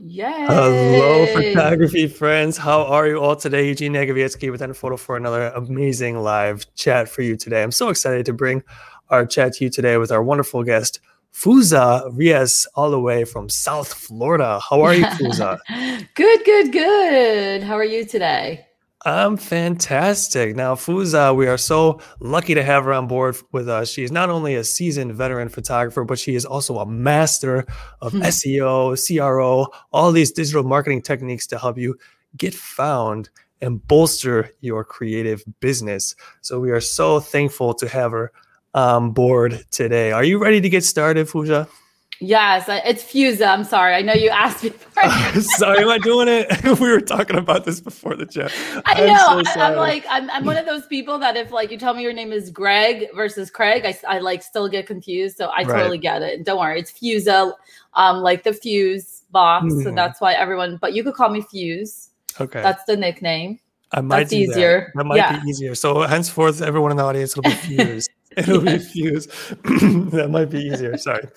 Yay. Hello, photography friends. How are you all today? Eugene Negovietsky with nPhoto for another amazing live chat for you today. I'm so excited to bring our chat to you today with our wonderful guest, Feuza Reis, all the way from South Florida. How are you, Feuza? good, good, good. How are you today? I'm fantastic. Now, Feuza, we are so lucky to have her on board with us. She is not only a seasoned veteran photographer, but she is also a master of hmm. SEO, CRO, all these digital marketing techniques to help you get found and bolster your creative business. So we are so thankful to have her on board today. Are you ready to get started, Feuza? Yes, it's Fusa. I'm sorry. I know you asked me. sorry, am I doing it? we were talking about this before the chat. I know. So I'm like, I'm, I'm one of those people that if like you tell me your name is Greg versus Craig, I, I like still get confused. So I right. totally get it. Don't worry, it's Fusa, um, like the fuse box. Mm-hmm. So that's why everyone. But you could call me Fuse. Okay, that's the nickname. I might that's easier. That. that might yeah. be easier. So henceforth, everyone in the audience will be Fuse. It'll yes. be Fuse. that might be easier. Sorry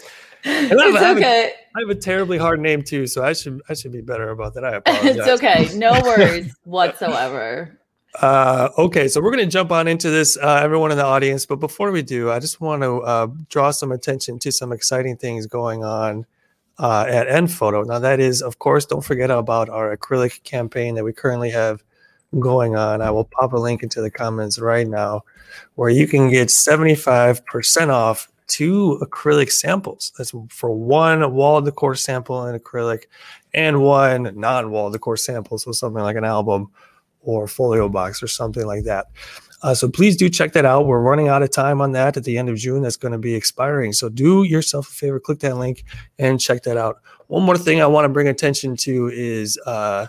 it's I have, okay. I have a terribly hard name too, so I should I should be better about that. I apologize. it's okay. No worries whatsoever. Uh, okay, so we're going to jump on into this, uh, everyone in the audience. But before we do, I just want to uh, draw some attention to some exciting things going on uh, at nPhoto. Now, that is, of course, don't forget about our acrylic campaign that we currently have going on. I will pop a link into the comments right now where you can get 75% off two acrylic samples. That's for one wall decor sample in acrylic and one non wall decor sample. So something like an album or folio box or something like that. Uh, so please do check that out. We're running out of time on that at the end of June. That's going to be expiring. So do yourself a favor, click that link and check that out. One more thing I want to bring attention to is uh,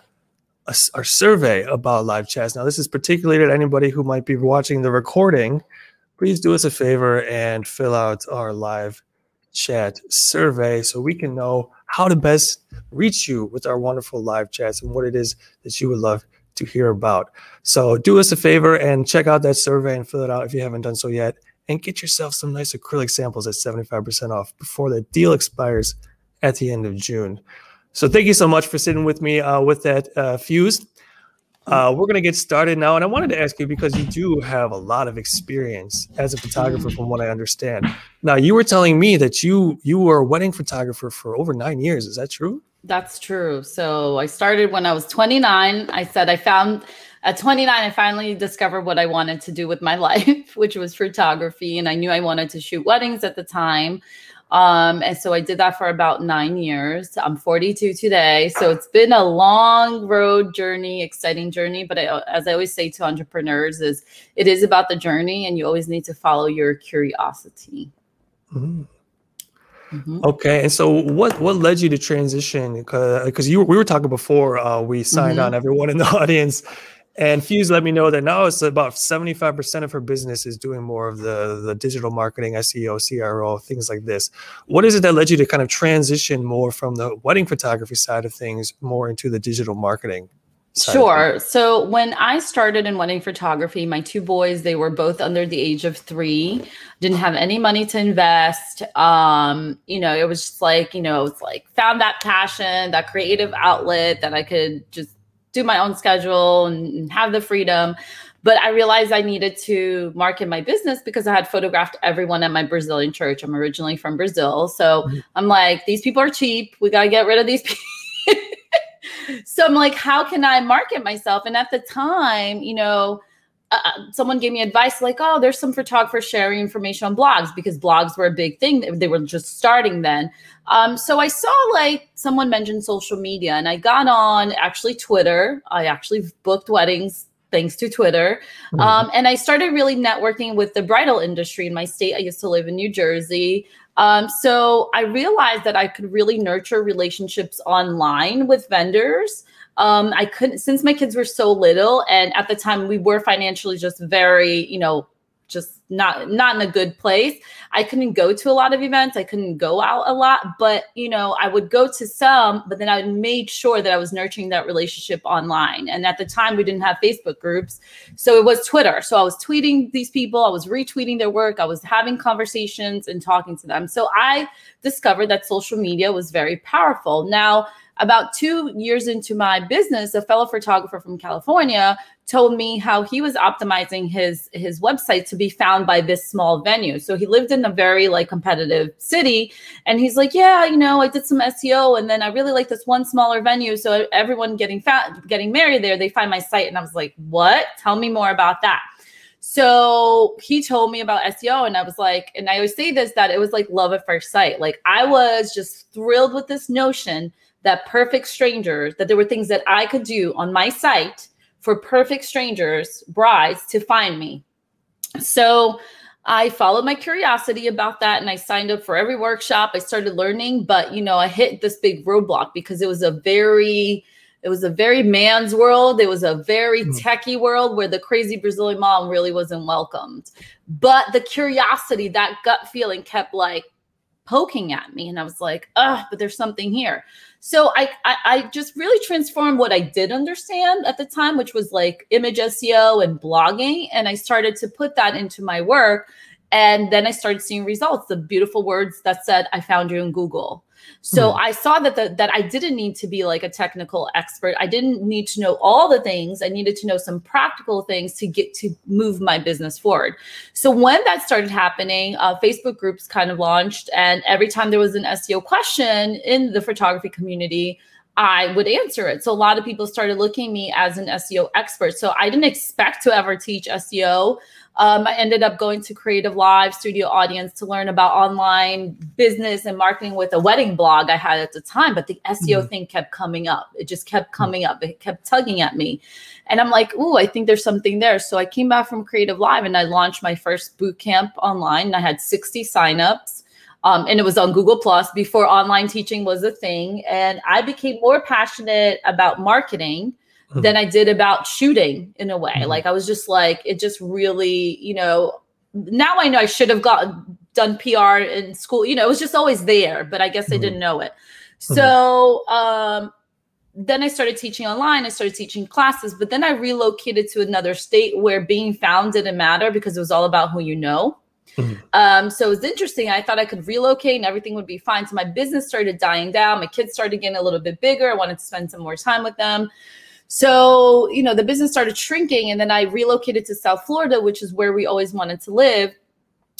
our survey about live chats. Now, this is particularly to anybody who might be watching the recording please do us a favor and fill out our live chat survey so we can know how to best reach you with our wonderful live chats and what it is that you would love to hear about. So do us a favor and check out that survey and fill it out if you haven't done so yet. And get yourself some nice acrylic samples at 75% off before the deal expires at the end of June. So thank you so much for sitting with me uh, with that uh, fuse. Uh, we're going to get started now. And I wanted to ask you because you do have a lot of experience as a photographer, from what I understand. Now, you were telling me that you you were a wedding photographer for over nine years. Is that true? That's true. So I started when I was 29. I said I found at 29, I finally discovered what I wanted to do with my life, which was photography. And I knew I wanted to shoot weddings at the time. Um, and so I did that for about nine years. I'm 42 today. So it's been a long road journey, exciting journey. But I, as I always say to entrepreneurs, is it is about the journey and you always need to follow your curiosity. Mm-hmm. Mm-hmm. Okay, and so what what led you to transition? Because you we were talking before uh, we signed mm-hmm. on. Everyone in the audience and Fuse let me know that now it's about 75% of her business is doing more of the, the digital marketing, SEO, CRO, things like this. What is it that led you to kind of transition more from the wedding photography side of things more into the digital marketing? Sure. So when I started in wedding photography, my two boys, they were both under the age of three, didn't have any money to invest. Um, you know, it was just like, you know, it's like found that passion, that creative outlet that I could just do my own schedule and have the freedom. But I realized I needed to market my business because I had photographed everyone at my Brazilian church. I'm originally from Brazil. So mm-hmm. I'm like, these people are cheap. We got to get rid of these people. so I'm like, how can I market myself? And at the time, you know, uh, uh, someone gave me advice like, oh, there's some photographers sharing information on blogs because blogs were a big thing. They were just starting then. Um, so I saw like someone mentioned social media and I got on actually Twitter. I actually booked weddings thanks to Twitter. Mm-hmm. Um, and I started really networking with the bridal industry in my state. I used to live in New Jersey. Um, so I realized that I could really nurture relationships online with vendors um, I couldn't since my kids were so little, and at the time we were financially just very, you know, just not not in a good place. I couldn't go to a lot of events. I couldn't go out a lot, but you know, I would go to some, but then I made sure that I was nurturing that relationship online. And at the time we didn't have Facebook groups. So it was Twitter. So I was tweeting these people, I was retweeting their work, I was having conversations and talking to them. So I discovered that social media was very powerful. Now, about two years into my business, a fellow photographer from California told me how he was optimizing his his website to be found by this small venue. So he lived in a very like competitive city, and he's like, yeah, you know, I did some SEO, and then I really like this one smaller venue. So everyone getting fat, getting married there, they find my site, and I was like, what? Tell me more about that. So he told me about SEO, and I was like, and I always say this that it was like love at first sight. Like I was just thrilled with this notion that perfect strangers, that there were things that I could do on my site for perfect strangers, brides to find me. So I followed my curiosity about that and I signed up for every workshop. I started learning, but you know, I hit this big roadblock because it was a very it was a very man's world. It was a very mm. techie world where the crazy Brazilian mom really wasn't welcomed. But the curiosity, that gut feeling kept like poking at me. And I was like, oh, but there's something here. So I, I, I just really transformed what I did understand at the time, which was like image SEO and blogging. And I started to put that into my work. And then I started seeing results, the beautiful words that said, I found you in Google. So mm-hmm. I saw that the, that I didn't need to be like a technical expert. I didn't need to know all the things. I needed to know some practical things to get to move my business forward. So when that started happening, uh, Facebook groups kind of launched, and every time there was an SEO question in the photography community, I would answer it. So a lot of people started looking me as an SEO expert. So I didn't expect to ever teach SEO. Um, I ended up going to CreativeLive Studio Audience to learn about online business and marketing with a wedding blog I had at the time. But the SEO mm-hmm. thing kept coming up. It just kept coming up. It kept tugging at me. And I'm like, ooh, I think there's something there. So I came back from CreativeLive and I launched my first boot camp online. And I had 60 signups. Um, and it was on Google Plus before online teaching was a thing. And I became more passionate about marketing mm-hmm. than I did about shooting in a way. Mm-hmm. Like I was just like, it just really, you know, now I know I should have gotten done PR in school. You know, it was just always there, but I guess mm-hmm. I didn't know it. Mm-hmm. So um, then I started teaching online. I started teaching classes, but then I relocated to another state where being found didn't matter because it was all about who you know. Mm-hmm. Um, so it was interesting. I thought I could relocate and everything would be fine. So my business started dying down. My kids started getting a little bit bigger. I wanted to spend some more time with them. So, you know, the business started shrinking. And then I relocated to South Florida, which is where we always wanted to live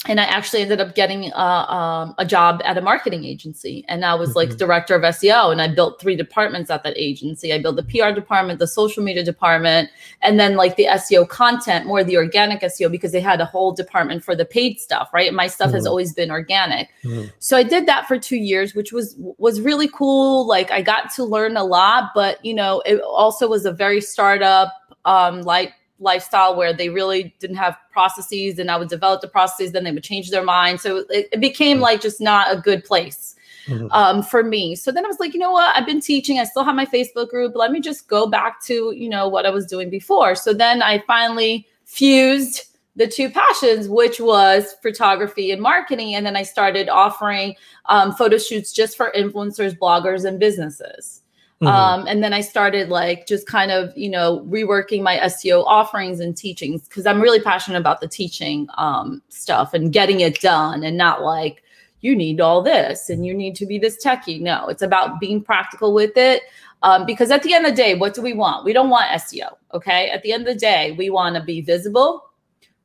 and I actually ended up getting uh, um, a job at a marketing agency, and I was like mm-hmm. director of SEO, and I built three departments at that agency. I built the PR department, the social media department, and then like the SEO content, more the organic SEO, because they had a whole department for the paid stuff. Right, my stuff mm-hmm. has always been organic, mm-hmm. so I did that for two years, which was was really cool. Like I got to learn a lot, but you know, it also was a very startup, um, like lifestyle where they really didn't have processes and I would develop the processes, then they would change their mind. So it, it became mm-hmm. like just not a good place mm-hmm. um, for me. So then I was like, you know what? I've been teaching. I still have my Facebook group. Let me just go back to, you know, what I was doing before. So then I finally fused the two passions, which was photography and marketing. And then I started offering um, photo shoots just for influencers, bloggers, and businesses. Mm-hmm. Um, and then I started like just kind of, you know, reworking my SEO offerings and teachings because I'm really passionate about the teaching um, stuff and getting it done and not like, you need all this and you need to be this techie. No, it's about being practical with it. Um, because at the end of the day, what do we want? We don't want SEO. Okay. At the end of the day, we want to be visible.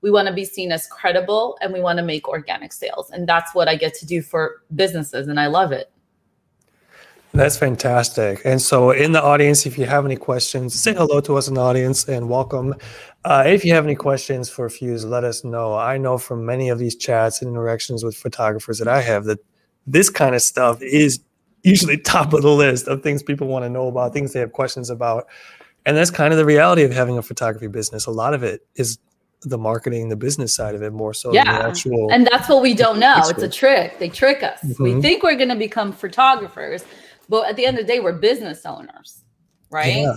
We want to be seen as credible and we want to make organic sales. And that's what I get to do for businesses. And I love it. That's fantastic. And so, in the audience, if you have any questions, say hello to us in the audience and welcome. Uh, if you have any questions for Fuse, let us know. I know from many of these chats and interactions with photographers that I have that this kind of stuff is usually top of the list of things people want to know about, things they have questions about. And that's kind of the reality of having a photography business. A lot of it is the marketing, the business side of it more so yeah. actual. And that's what we don't know. It's a trick. They trick us. Mm-hmm. We think we're going to become photographers but at the end of the day, we're business owners, right? Yeah.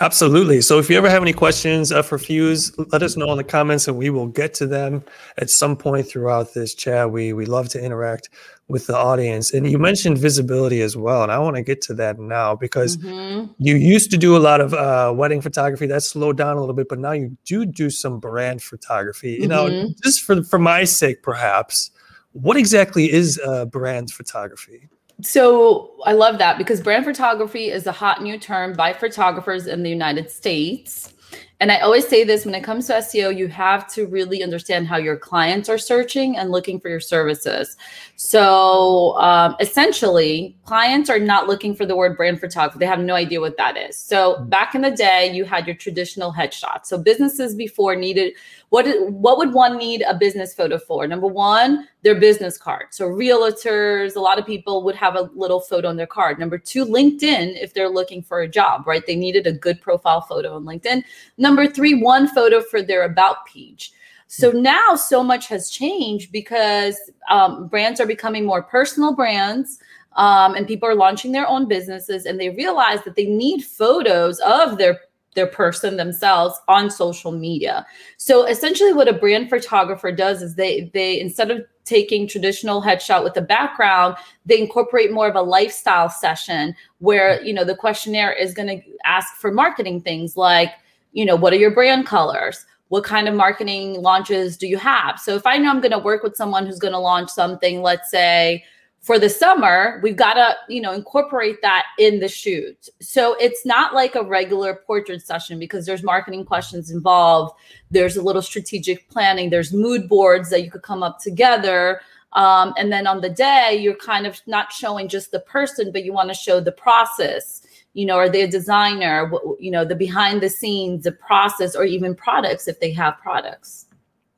Absolutely. So if you ever have any questions uh, for Fuse, let us know in the comments and we will get to them at some point throughout this chat. We we love to interact with the audience. And you mentioned visibility as well. And I want to get to that now because mm-hmm. you used to do a lot of uh, wedding photography. That slowed down a little bit, but now you do do some brand photography. You mm-hmm. know, just for, for my sake, perhaps, what exactly is uh, brand photography? So I love that because brand photography is a hot new term by photographers in the United States. And I always say this when it comes to SEO, you have to really understand how your clients are searching and looking for your services. So um, essentially, clients are not looking for the word brand photography. They have no idea what that is. So back in the day, you had your traditional headshot. So businesses before needed what what would one need a business photo for? Number one, their business card. So realtors, a lot of people would have a little photo on their card. Number two, LinkedIn, if they're looking for a job, right? They needed a good profile photo on LinkedIn. Number three, one photo for their about page. So hmm. now so much has changed because um, brands are becoming more personal brands. Um, and people are launching their own businesses and they realize that they need photos of their their person themselves on social media. So essentially what a brand photographer does is they they instead of taking traditional headshot with a background, they incorporate more of a lifestyle session where, you know, the questionnaire is going to ask for marketing things like, you know, what are your brand colors? What kind of marketing launches do you have? So if I know I'm going to work with someone who's going to launch something, let's say for the summer, we've got to, you know, incorporate that in the shoot. So it's not like a regular portrait session because there's marketing questions involved. There's a little strategic planning. There's mood boards that you could come up together. Um, and then on the day, you're kind of not showing just the person, but you want to show the process. You know, are they a designer? You know, the behind the scenes, the process, or even products if they have products.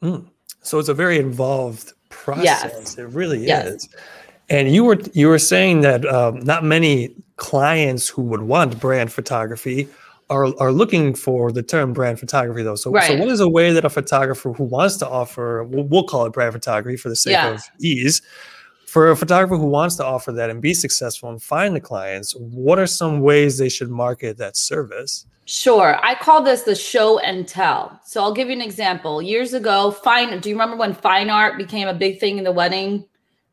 Mm. So it's a very involved process. Yes. It really yes. is. And you were you were saying that um, not many clients who would want brand photography are are looking for the term brand photography though. So, right. so what is a way that a photographer who wants to offer we'll, we'll call it brand photography for the sake yeah. of ease for a photographer who wants to offer that and be successful and find the clients, what are some ways they should market that service? Sure. I call this the show and tell. So I'll give you an example. Years ago, fine. Do you remember when fine art became a big thing in the wedding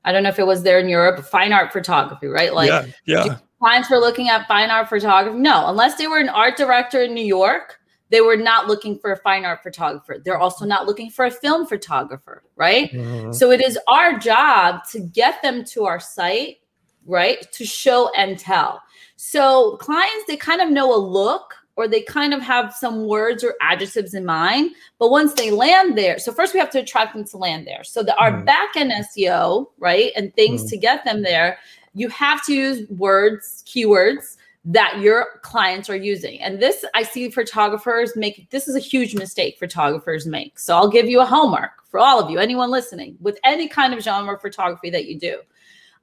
I don't know if it was there in Europe, fine art photography, right? Like yeah, yeah. clients were looking at fine art photography. No, unless they were an art director in New York, they were not looking for a fine art photographer. They're also not looking for a film photographer, right? Mm-hmm. So it is our job to get them to our site, right? To show and tell. So clients, they kind of know a look or they kind of have some words or adjectives in mind. But once they land there, so first we have to attract them to land there. So the, our mm. back end SEO, right, and things mm. to get them there, you have to use words, keywords that your clients are using. And this I see photographers make this is a huge mistake photographers make. So I'll give you a homework for all of you, anyone listening, with any kind of genre of photography that you do.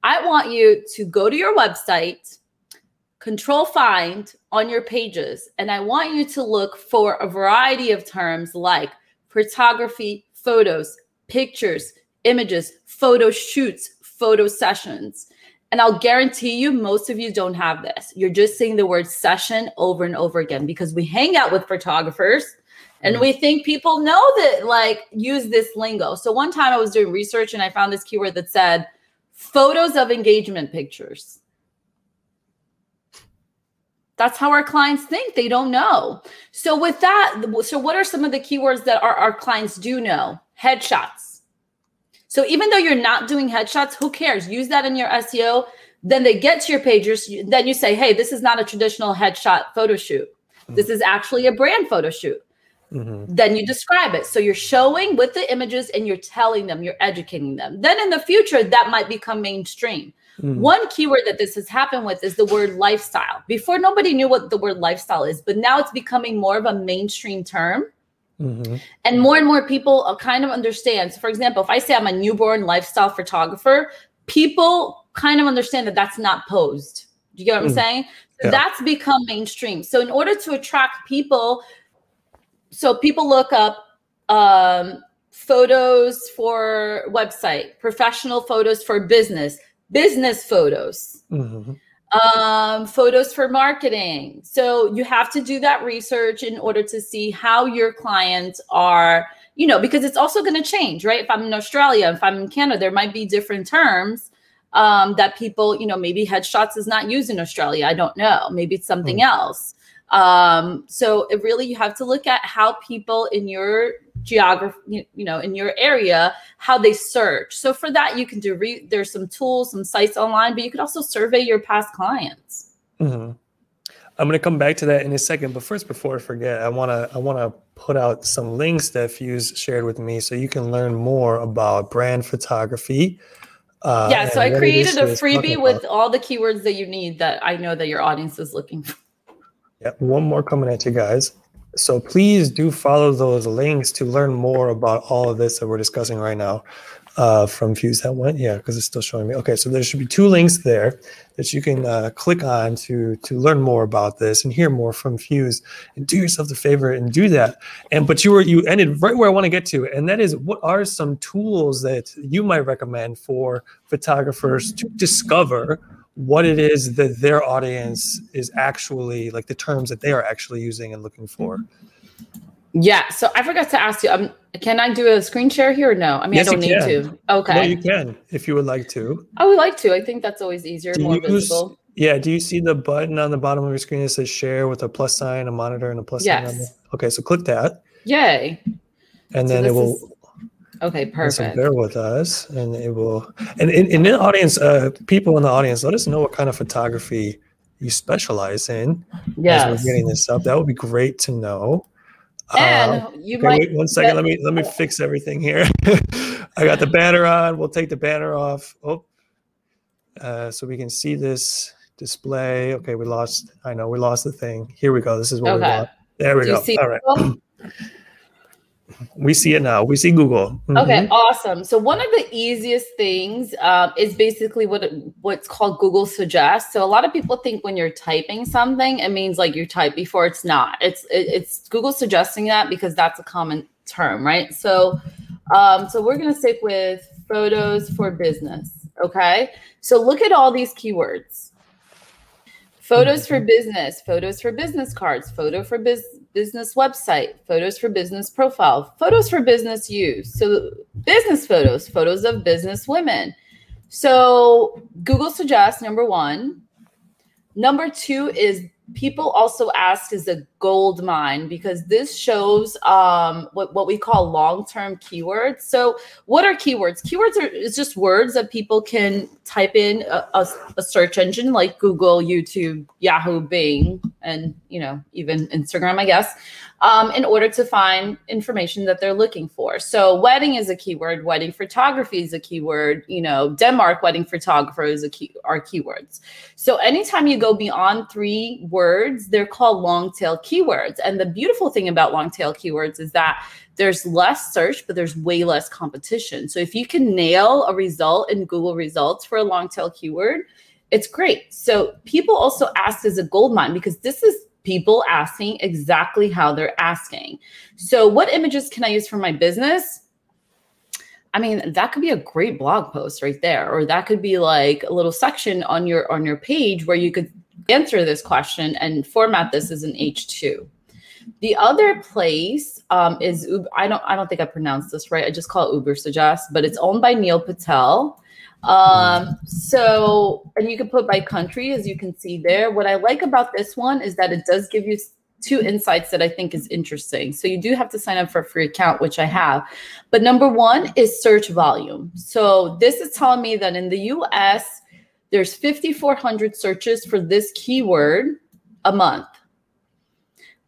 I want you to go to your website control find on your pages and I want you to look for a variety of terms like photography, photos, pictures, images, photo shoots, photo sessions. And I'll guarantee you, most of you don't have this. You're just saying the word session over and over again because we hang out with photographers and we think people know that, like, use this lingo. So one time I was doing research and I found this keyword that said photos of engagement pictures. That's how our clients think. They don't know. So with that, so what are some of the keywords that our, our clients do know? Headshots. So even though you're not doing headshots, who cares? Use that in your SEO. Then they get to your pages. Then you say, hey, this is not a traditional headshot photo shoot. Mm-hmm. This is actually a brand photo shoot. Mm-hmm. Then you describe it. So you're showing with the images and you're telling them, you're educating them. Then in the future, that might become mainstream. Mm. One keyword that this has happened with is the word lifestyle. Before, nobody knew what the word lifestyle is, but now it's becoming more of a mainstream term. Mm-hmm. And more and more people kind of understand. So, for example, if I say I'm a newborn lifestyle photographer, people kind of understand that that's not posed. Do you get what mm. I'm saying? So yeah. that's become mainstream. So, in order to attract people, so people look up um, photos for website, professional photos for business, business photos, mm-hmm. Um, photos for marketing. So you have to do that research in order to see how your clients are, you know, because it's also going to change, right? If I'm in Australia, if I'm in Canada, there might be different terms um, that people, you know, maybe headshots is not used in Australia. I don't know. Maybe it's something mm. else. Um, so it really you have to look at how people in your geography, you know, in your area, how they search. So for that, you can do. Re- there's some tools, some sites online, but you could also survey your past clients. Mm-hmm. I'm going to come back to that in a second, but first, before I forget, I want to I want to put out some links that Fuse shared with me, so you can learn more about brand photography. Uh, yeah, so I created a freebie with all the keywords that you need that I know that your audience is looking for. Yeah, one more coming at you guys. So please do follow those links to learn more about all of this that we're discussing right now uh, from Fuse that went. Yeah, because it's still showing me. Okay, so there should be two links there that you can uh, click on to to learn more about this and hear more from Fuse. And do yourself the favor and do that. And but you were you ended right where I want to get to, and that is what are some tools that you might recommend for photographers to discover what it is that their audience is actually like the terms that they are actually using and looking for. Yeah. So I forgot to ask you. Um, can I do a screen share here or no? I mean, yes, I don't need to. Okay. No, you can if you would like to. I would like to. I think that's always easier, do more visible. Yeah. Do you see the button on the bottom of your screen that says share with a plus sign, a monitor, and a plus yes. sign? Yes. Okay. So click that. Yay. And so then it will. Is, okay, perfect. So Bear with us, and it will. And in, in the audience, uh, people in the audience, let us know what kind of photography you specialize in. Yeah. As we're getting this up, that would be great to know. And uh, you okay, might wait one second. Get, let me let me fix everything here. I got the banner on. We'll take the banner off. Oh, uh, so we can see this display. Okay, we lost. I know we lost the thing. Here we go. This is what okay. we want. There we Do go. All right. we see it now. We see Google. Mm-hmm. Okay, awesome. So one of the easiest things um, is basically what what's called Google Suggest. So a lot of people think when you're typing something, it means like you type before. It's not. It's it, it's Google suggesting that because that's a common term, right? So um, so we're gonna stick with photos for business. Okay, so look at all these keywords. Photos for mm-hmm. business, photos for business cards, photo for business business website, photos for business profile, photos for business use. So business photos, photos of business women. So Google suggests number one. Number two is people also ask is a gold mine because this shows um, what, what we call long-tail keywords. So what are keywords? Keywords are is just words that people can type in a, a, a, search engine like google youtube yahoo bing and you know even instagram i guess um, in order to find information that they're looking for. So, wedding is a keyword, wedding photography is a keyword, you know, Denmark wedding photographer is a key, are keywords. So, anytime you go beyond three words, they're called long tail keywords. And the beautiful thing about long tail keywords is that there's less search, but there's way less competition. So, if you can nail a result in Google results for a long tail keyword, it's great. So, people also ask as a gold mine because this is people asking exactly how they're asking. So, what images can I use for my business? I mean, that could be a great blog post right there, or that could be like a little section on your on your page where you could answer this question and format this as an H2. The other place um, is I don't I don't think I pronounced this right. I just call it Ubersuggest, but it's owned by Neil Patel. Um, so, and you can put by country, as you can see there. What I like about this one is that it does give you two insights that I think is interesting. So you do have to sign up for a free account, which I have. But number one is search volume. So this is telling me that in the US, there's 5,400 searches for this keyword a month.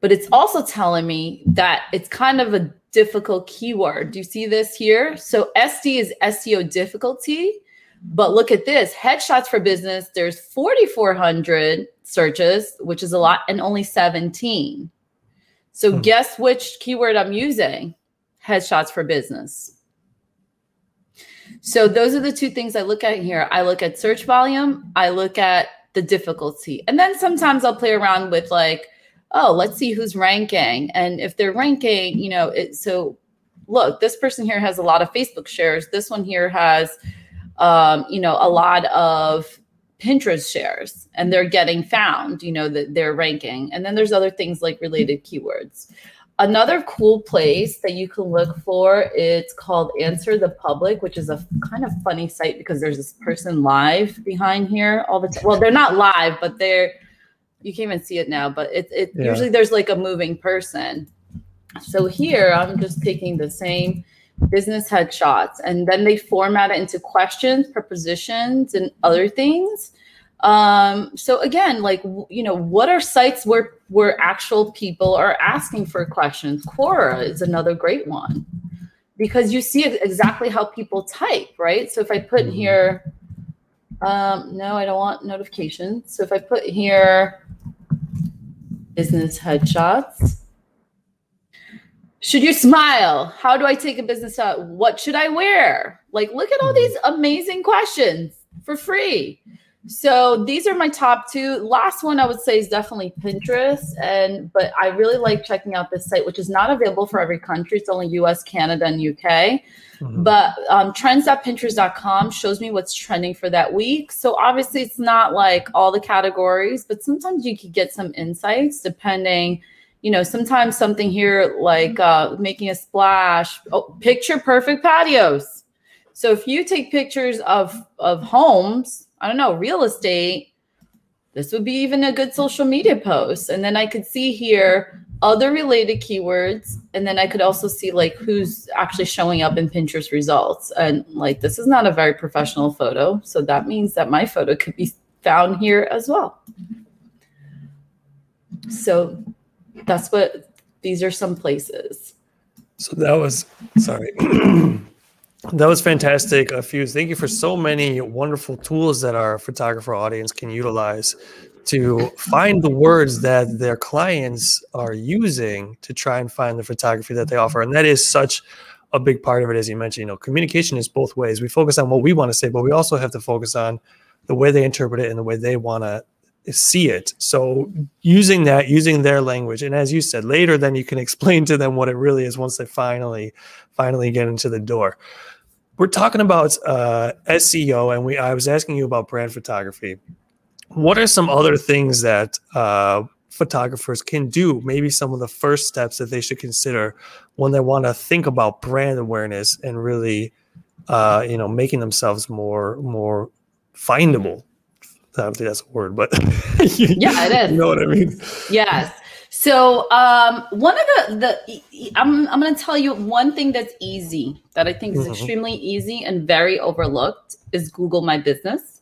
But it's also telling me that it's kind of a difficult keyword. Do you see this here? So SD is SEO difficulty. But look at this headshots for business. There's 4,400 searches, which is a lot, and only 17. So hmm. guess which keyword I'm using? Headshots for business. So those are the two things I look at here. I look at search volume, I look at the difficulty. And then sometimes I'll play around with like, oh, let's see who's ranking. And if they're ranking, you know, it so look, this person here has a lot of Facebook shares. This one here has um, you know, a lot of Pinterest shares and they're getting found, you know, that they're ranking. And then there's other things like related keywords. Another cool place that you can look for, it's called Answer the Public, which is a kind of funny site because there's this person live behind here all the time. Well, they're not live, but they're you can't even see it now, but it's it yeah. usually there's like a moving person. So here I'm just taking the same business headshots and then they format it into questions, prepositions, and other things. Um, so again, like you know, what are sites where where actual people are asking for questions? Quora is another great one because you see exactly how people type, right? So if I put mm-hmm. here, um, no, I don't want notifications. So if I put here business headshots, should you smile? How do I take a business shot? What should I wear? Like, look at all hmm. these amazing questions for free. So these are my top two. Last one I would say is definitely Pinterest, and but I really like checking out this site, which is not available for every country. It's only U.S., Canada, and UK. Mm-hmm. But um, trends.pinterest.com shows me what's trending for that week. So obviously, it's not like all the categories, but sometimes you could get some insights depending you know, sometimes something here like uh, making a splash, oh, picture perfect patios. So if you take pictures of of homes, I don't know, real estate, this would be even a good social media post. And then I could see here other related keywords and then I could also see like who's actually showing up in Pinterest results. And like this is not a very professional photo, so that means that my photo could be found here as well. So that's what these are some places. So that was sorry. that was fantastic, uh, Fuse. Thank you for so many wonderful tools that our photographer audience can utilize to find the words that their clients are using to try and find the photography that they offer. And that is such a big part of it, as you mentioned. You know, communication is both ways. We focus on what we want to say, but we also have to focus on the way they interpret it and the way they want to see it. So using that, using their language, and as you said, later then you can explain to them what it really is once they finally, finally get into the door. We're talking about uh, SEO, and we I was asking you about brand photography. What are some other things that uh, photographers can do? Maybe some of the first steps that they should consider when they want to think about brand awareness and really, uh, you know, making themselves more more findable I don't think that's a word, but you, yeah, it is. You know what I mean? Yes. So um, one of the the I'm I'm going to tell you one thing that's easy that I think is mm-hmm. extremely easy and very overlooked is Google My Business,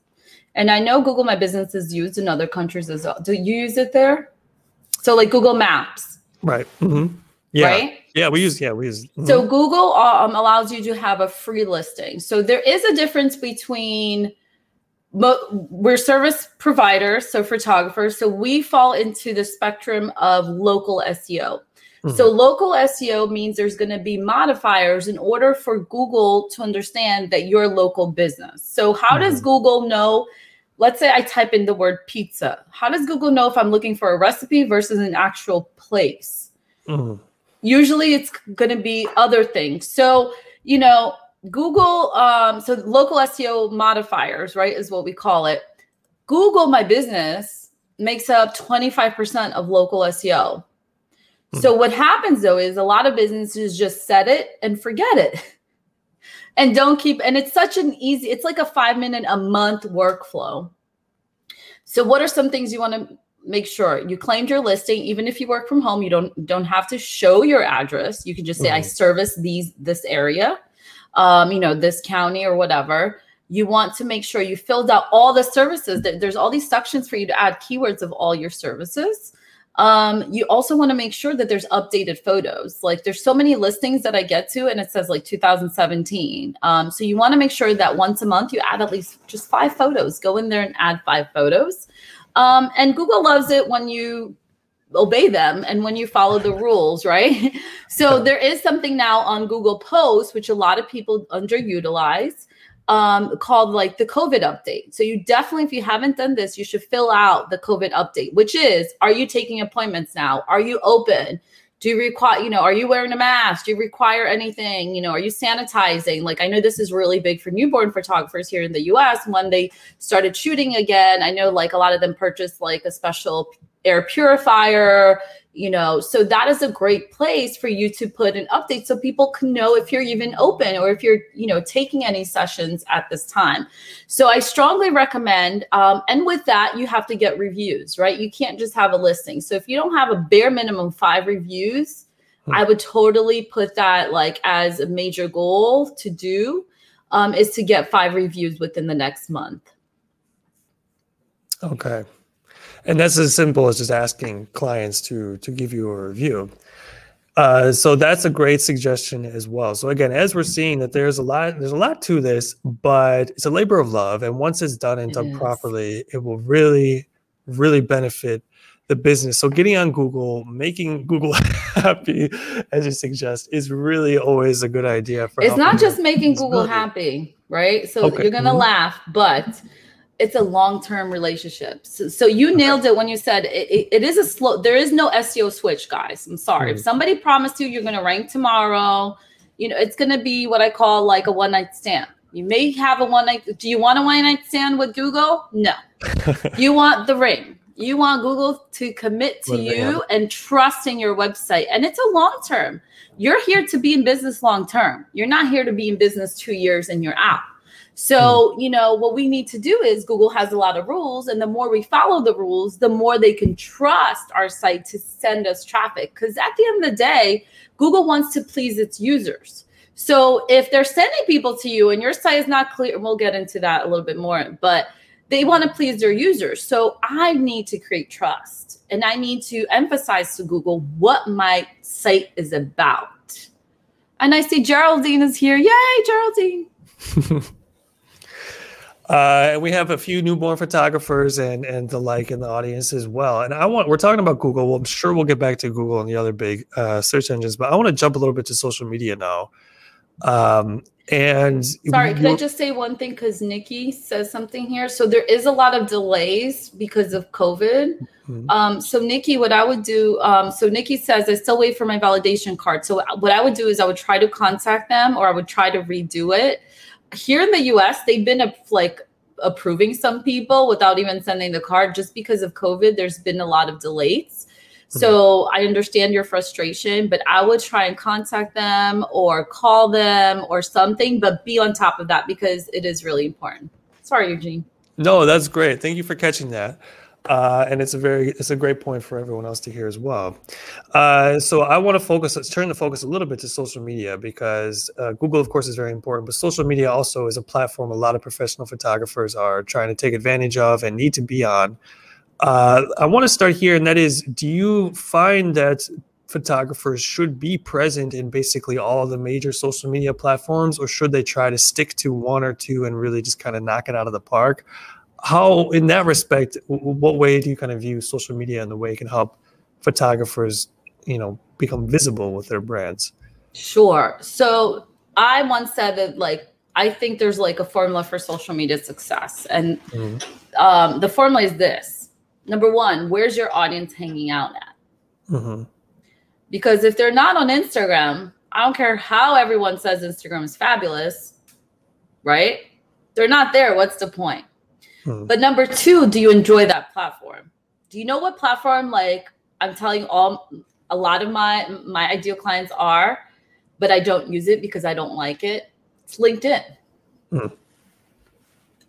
and I know Google My Business is used in other countries as well. Do you use it there? So like Google Maps, right? Mm-hmm. Yeah. Right. Yeah, we use yeah we use. Mm-hmm. So Google um, allows you to have a free listing. So there is a difference between we're service providers, so photographers. So we fall into the spectrum of local SEO. Mm-hmm. So local SEO means there's going to be modifiers in order for Google to understand that you're local business. So how mm-hmm. does Google know? Let's say I type in the word pizza. How does Google know if I'm looking for a recipe versus an actual place? Mm-hmm. Usually it's going to be other things. So, you know, Google, um, so local SEO modifiers, right, is what we call it. Google My Business makes up 25% of local SEO. Hmm. So what happens though is a lot of businesses just set it and forget it. and don't keep and it's such an easy it's like a 5 minute a month workflow. So what are some things you want to make sure you claimed your listing even if you work from home you don't don't have to show your address you can just say mm-hmm. i service these this area um, you know, this county or whatever, you want to make sure you filled out all the services. There's all these sections for you to add keywords of all your services. Um, you also want to make sure that there's updated photos. Like there's so many listings that I get to, and it says like 2017. Um, so you want to make sure that once a month you add at least just five photos. Go in there and add five photos. Um, and Google loves it when you obey them and when you follow the rules, right? So there is something now on Google Posts, which a lot of people underutilize, um, called like the COVID update. So you definitely, if you haven't done this, you should fill out the COVID update, which is are you taking appointments now? Are you open? Do you require, you know, are you wearing a mask? Do you require anything? You know, are you sanitizing? Like, I know this is really big for newborn photographers here in the US when they started shooting again. I know like a lot of them purchased like a special air purifier, you know. So that is a great place for you to put an update so people can know if you're even open or if you're, you know, taking any sessions at this time. So I strongly recommend, um, and with that, you have to get reviews, right? You can't just have a listing. So if you don't have a bare minimum five reviews, I would totally put that like as a major goal to do um, is to get five reviews within the next month. Okay. And that's as simple as just asking clients to to give you a review. Uh, so that's a great suggestion as well. So again, as we're seeing that there's a lot, there's a lot to this, but it's a labor of love, and once it's done and it done is. properly, it will really, really benefit the business. So getting on Google, making Google happy, as you suggest, is really always a good idea. For it's not just making Google happy, right? So okay. you're gonna mm-hmm. laugh, but it's a long-term relationship. So, so you okay. nailed it when you said it, it, it is a slow. There is no SEO switch, guys. I'm sorry. Mm-hmm. If somebody promised you you're gonna rank tomorrow, you know it's gonna be what I call like a one-night stand. You may have a one night. Do you want a one night stand with Google? No. you want the ring you want Google to commit to you and trust in your website. And it's a long term. You're here to be in business long term. You're not here to be in business two years and you're out. So, hmm. you know, what we need to do is Google has a lot of rules. And the more we follow the rules, the more they can trust our site to send us traffic. Because at the end of the day, Google wants to please its users. So if they're sending people to you and your site is not clear, we'll get into that a little bit more. But they want to please their users. So I need to create trust and I need to emphasize to Google what my site is about. And I see Geraldine is here. Yay, Geraldine. uh, and we have a few newborn photographers and and the like in the audience as well. And I want we're talking about Google. Well, I'm sure we'll get back to Google and the other big uh, search engines, but I want to jump a little bit to social media now. Um, and sorry, can I just say one thing? Because Nikki says something here. So there is a lot of delays because of COVID. Mm-hmm. Um, so Nikki, what I would do, um, so Nikki says I still wait for my validation card. So what I would do is I would try to contact them or I would try to redo it. Here in the US, they've been a, like approving some people without even sending the card just because of COVID. There's been a lot of delays. Mm-hmm. So I understand your frustration, but I would try and contact them or call them or something, but be on top of that because it is really important. Sorry, Eugene. No, that's great. Thank you for catching that. Uh, and it's a very it's a great point for everyone else to hear as well. Uh, so I want to focus let's turn the focus a little bit to social media because uh, Google, of course, is very important, but social media also is a platform a lot of professional photographers are trying to take advantage of and need to be on. Uh, I want to start here, and that is do you find that photographers should be present in basically all the major social media platforms, or should they try to stick to one or two and really just kind of knock it out of the park? How, in that respect, what way do you kind of view social media and the way it can help photographers, you know, become visible with their brands? Sure. So I once said that, like, I think there's like a formula for social media success, and mm-hmm. um, the formula is this number one, where's your audience hanging out at? Mm-hmm. Because if they're not on Instagram, I don't care how everyone says Instagram is fabulous, right? They're not there. What's the point? Mm-hmm. But number two, do you enjoy that platform? Do you know what platform like I'm telling all a lot of my my ideal clients are, but I don't use it because I don't like it? It's LinkedIn. Mm-hmm.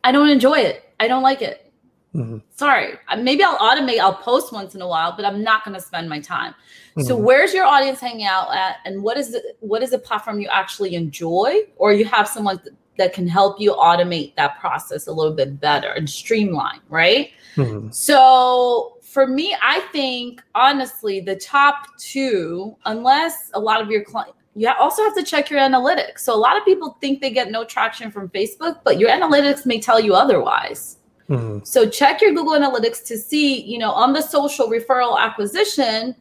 I don't enjoy it. I don't like it. Mm-hmm. Sorry, maybe I'll automate, I'll post once in a while, but I'm not going to spend my time. Mm-hmm. So where's your audience hanging out at and what is the, what is the platform you actually enjoy or you have someone that can help you automate that process a little bit better and streamline, right? Mm-hmm. So for me, I think honestly, the top two, unless a lot of your clients, you also have to check your analytics. So a lot of people think they get no traction from Facebook, but your analytics may tell you otherwise. Mm-hmm. So check your Google Analytics to see, you know, on the social referral acquisition,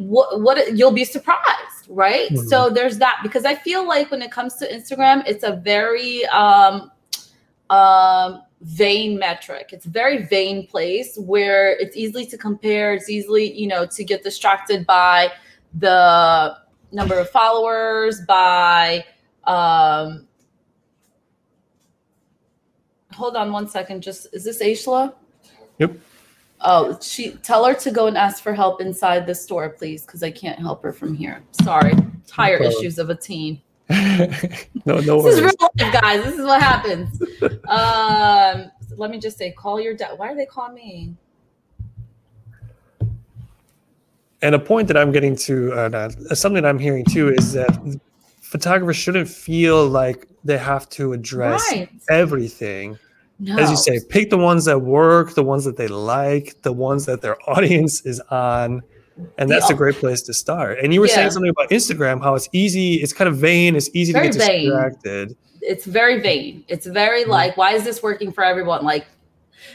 what what you'll be surprised, right? Mm-hmm. So there's that because I feel like when it comes to Instagram, it's a very um, um, vain metric. It's a very vain place where it's easily to compare. It's easily, you know, to get distracted by the number of followers, by um, hold on one second. Just is this Aishla? Yep. Oh, she tell her to go and ask for help inside the store, please, because I can't help her from here. Sorry, tire no issues of a teen. no, no. This is real life, guys. This is what happens. um, let me just say, call your dad. Why are they calling me? And a point that I'm getting to, uh, uh, something I'm hearing too, is that photographers shouldn't feel like they have to address Right. everything. No. As you say, pick the ones that work, the ones that they like, the ones that their audience is on. And that's a great place to start. And you were Yeah. saying something about Instagram, how it's easy, it's kind of vain, it's easy Very to get vain. distracted. it's very vain. It's very Mhm. like, why is this working for everyone? Like,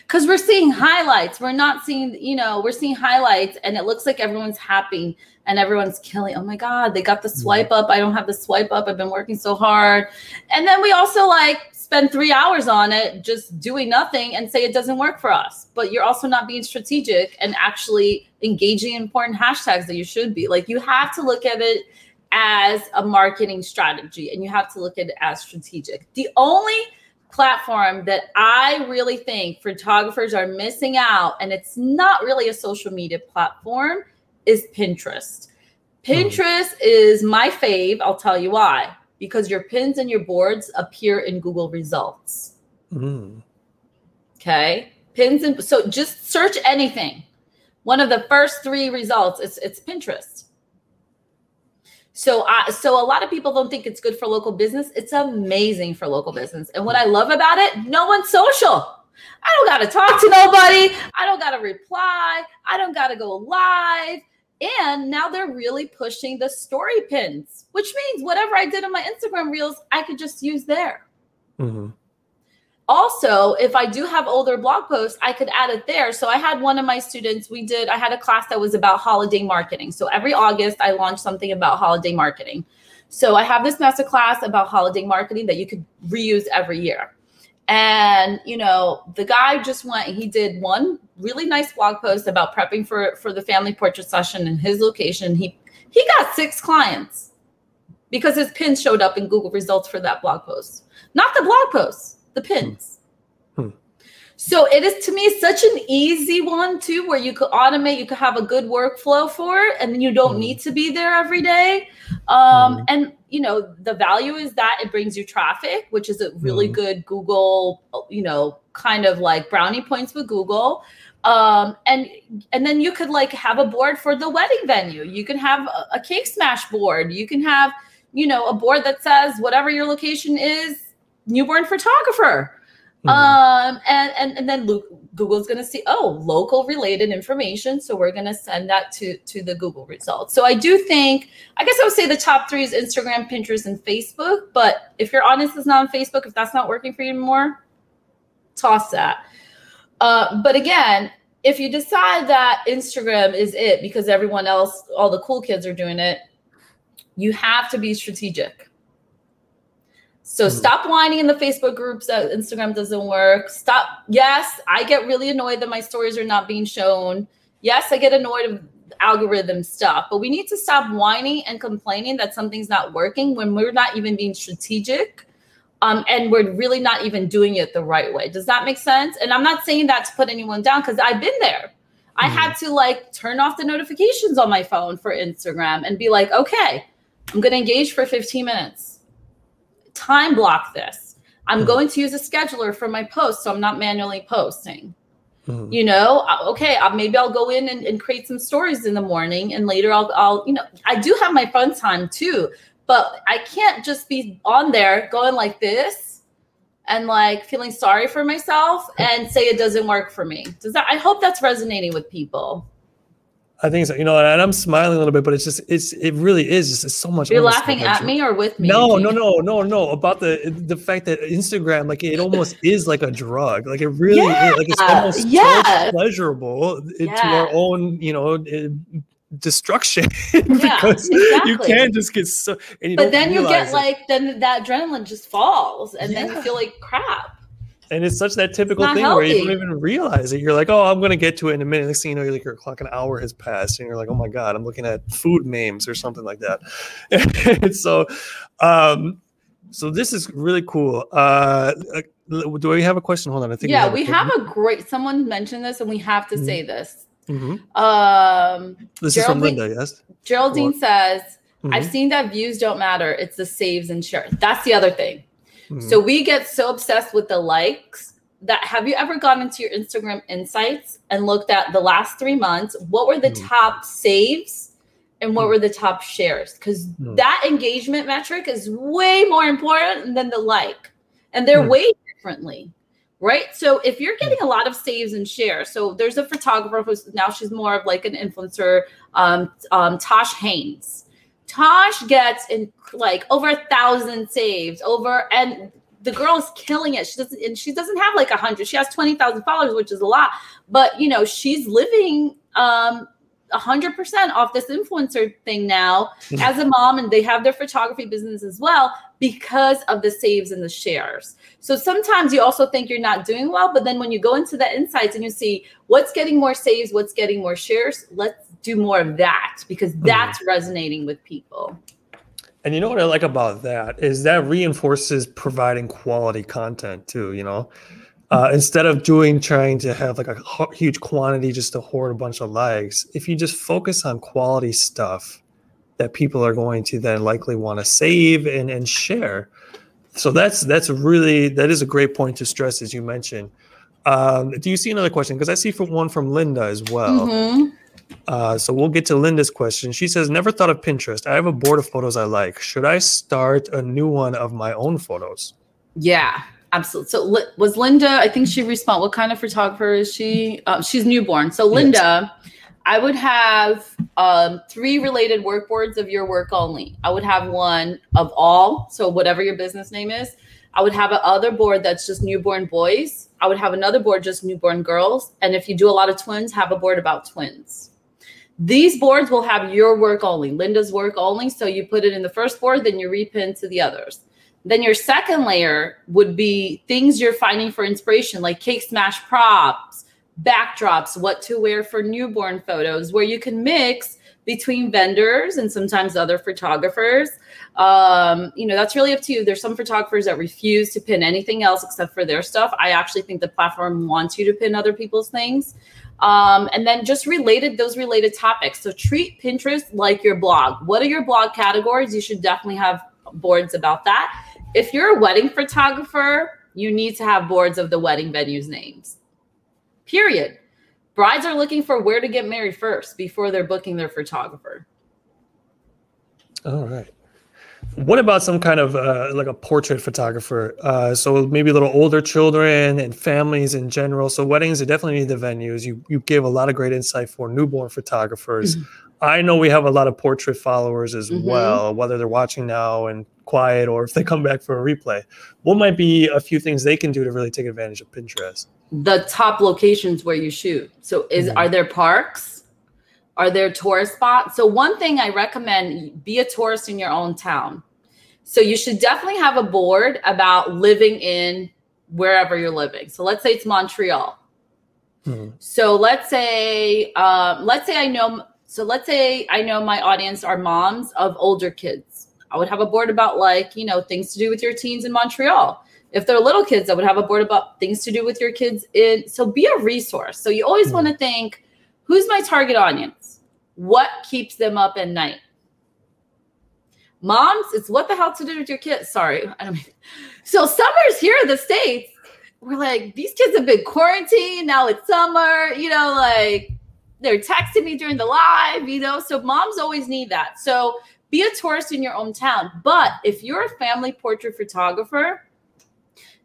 because we're seeing highlights. We're not seeing, you know, we're seeing highlights and it looks like everyone's happy and everyone's killing. Oh my God, they got the swipe up. I don't have the swipe up. I've been working so hard. And then we also like spend three hours on it just doing nothing and say it doesn't work for us. But you're also not being strategic and actually engaging in important hashtags that you should be. Like, you have to look at it as a marketing strategy and you have to look at it as strategic. The only platform that I really think photographers are missing out, and it's not really a social media platform, is Pinterest. Hmm. Pinterest is my fave. I'll tell you why. Because your pins and your boards appear in Google results. Mm. Okay. Pins and so just search anything. One of the first three results is it's Pinterest. So I so a lot of people don't think it's good for local business. It's amazing for local business. And what I love about it, no one's social. I don't gotta talk to nobody. I don't gotta reply. I don't gotta go live. And now they're really pushing the story pins, which means whatever I did on my Instagram reels, I could just use there. Mhm. also if i do have older blog posts i could add it there. So i had one of my students we did i had a class that was about holiday marketing. So every august i launched something about holiday marketing. So i have this master class about holiday marketing that you could reuse every year. And you know the guy just went he did one really nice blog post about prepping for for the family portrait session in his location he he got six clients because his pin showed up in google results for that blog post not the blog post, the pins Hmm. so it is to me such an easy one too where you could automate you could have a good workflow for it and then you don't Hmm. need to be there every day um, Hmm. and you know the value is that it brings you traffic which is a really Hmm. good google you know kind of like brownie points with google um, and and then you could like have a board for the wedding venue. You can have a, a cake smash board. You can have you know a board that says whatever your location is newborn photographer. Mhm. um and and, and then Lu- google's going to see oh local related information. So we're going to send that to to the google results. So i do think i guess i would say the top three is instagram pinterest and facebook. But if your audience is not on facebook if that's not working for you anymore toss that. Uh, but again if you decide that instagram is it because everyone else all the cool kids are doing it you have to be strategic so Mhm. stop whining in the Facebook groups that Instagram doesn't work. Stop. Yes, I get really annoyed that my stories are not being shown. Yes, I get annoyed of algorithm stuff, but we need to stop whining and complaining that something's not working when we're not even being strategic. Um, and we're really not even doing it the right way. Does that make sense? And I'm not saying that to put anyone down because I've been there. I Mhm. had to like turn off the notifications on my phone for Instagram and be like, okay, I'm going to engage for 15 minutes time block this. I'm Mhm. going to use a scheduler for my posts, so I'm not manually posting. Mhm. You know, Uh, okay, uh, maybe I'll go in and, and create some stories in the morning, and later I'll, I'll, you know, I do have my fun time too, but I can't just be on there going like this and like feeling sorry for myself and say it doesn't work for me. Does that? I hope that's resonating with people. I think so. You know, and I'm smiling a little bit, but it's just it's it really is just it's so much. You're laughing at me or with me? No, no, no, no, no. About the the fact that Instagram, like it almost is like a drug. Like it really is. Like it's Yeah, almost so yes. pleasurable to our own, you know, destruction because you exactly. can just get so. And you But then you get it. like then that adrenaline just falls, and then you feel like crap. and it's such that typical thing where you don't even realize it. You're like, oh, I'm gonna get to it in a minute. Next thing you know, you're like, your clock an hour has passed, and you're like, oh my god, I'm looking at food memes or something like that. and so, um, so this is really cool. Uh, uh, do we have a question? Hold on, I think yeah, a we question. have a great. Someone mentioned this, and we have to Mhm. say this. Mhm. Um, This is from Linda. Yes. Geraldine says, "I've Mhm. seen that views don't matter. It's the saves and shares. That's the other thing. Mhm. So we get so obsessed with the likes that have you ever gone into your Instagram insights and looked at the last three months? What were the mm. top saves and what mm. were the top shares? Because mm. that engagement metric is way more important than the like, and they're mm. way differently. Right. So if you're getting a lot of saves and shares, so there's a photographer who's now she's more of like an influencer, um, um, Tosh Haynes. Tosh gets in like over a thousand saves over and the girl is killing it. She doesn't, and she doesn't have like a hundred. She has twenty thousand followers, which is a lot. But you know, she's living um a hundred percent off this influencer thing now as a mom, and they have their photography business as well because of the saves and the shares. So sometimes you also think you're not doing well, but then when you go into the insights and you see what's getting more saves, what's getting more shares, let's do more of that because mm-hmm. that's mm-hmm. resonating with people. And you know what I like about that is that reinforces providing quality content too. You know, uh, instead of doing trying to have like a huge quantity just to hoard a bunch of likes, if you just focus on quality stuff that people are going to then likely want to save and, and share. So that's that's really that is a great point to stress as you mentioned. Um, do you see another question? Because I see for one from Linda as well. Mm-hmm. Uh, so we'll get to Linda's question. She says, "Never thought of Pinterest. I have a board of photos I like. Should I start a new one of my own photos?" Yeah, absolutely. So was Linda? I think she responded. What kind of photographer is she? Uh, she's newborn. So Linda, yes. I would have um, three related work boards of your work only. I would have one of all. So whatever your business name is. I would have another board that's just newborn boys. I would have another board just newborn girls. And if you do a lot of twins, have a board about twins. These boards will have your work only, Linda's work only. So you put it in the first board, then you repin to the others. Then your second layer would be things you're finding for inspiration, like cake smash props, backdrops, what to wear for newborn photos, where you can mix between vendors and sometimes other photographers. Um, you know, that's really up to you. There's some photographers that refuse to pin anything else except for their stuff. I actually think the platform wants you to pin other people's things. Um, and then just related those related topics. So treat Pinterest like your blog. What are your blog categories? You should definitely have boards about that. If you're a wedding photographer, you need to have boards of the wedding venues names. Period. Brides are looking for where to get married first before they're booking their photographer. All right. What about some kind of uh, like a portrait photographer? Uh, so maybe a little older children and families in general. So weddings are definitely need the venues. You you gave a lot of great insight for newborn photographers. Mm-hmm. I know we have a lot of portrait followers as mm-hmm. well, whether they're watching now and quiet or if they come back for a replay. What might be a few things they can do to really take advantage of Pinterest? The top locations where you shoot. So is mm-hmm. are there parks? Are there tourist spots? So one thing I recommend be a tourist in your own town. So you should definitely have a board about living in wherever you're living. So let's say it's Montreal. Mm-hmm. So let's say um, let's say I know so let's say I know my audience are moms of older kids. I would have a board about like, you know, things to do with your teens in Montreal. If they're little kids, I would have a board about things to do with your kids in so be a resource. So you always mm-hmm. want to think who's my target audience? What keeps them up at night? Moms, it's what the hell to do with your kids. Sorry. I don't mean. So summer's here in the States. We're like, these kids have been quarantined. Now it's summer, you know, like they're texting me during the live, you know. So moms always need that. So be a tourist in your own town. But if you're a family portrait photographer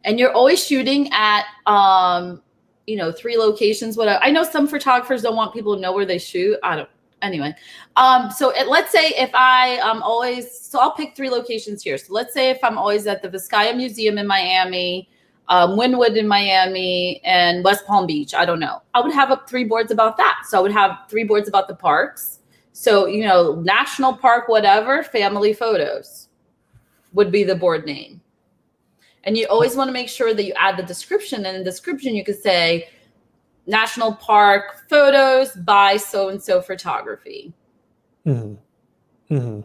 and you're always shooting at um, you know, three locations, whatever. I know some photographers don't want people to know where they shoot. I don't anyway. Um, so it, let's say if I am always, so I'll pick three locations here. So let's say if I'm always at the Vizcaya Museum in Miami, um, Wynwood in Miami, and West Palm Beach. I don't know. I would have up three boards about that. So I would have three boards about the parks. So you know, national park, whatever, family photos would be the board name. And you always want to make sure that you add the description. And in the description, you could say national park photos by so and so photography. Mm-hmm. Mm-hmm.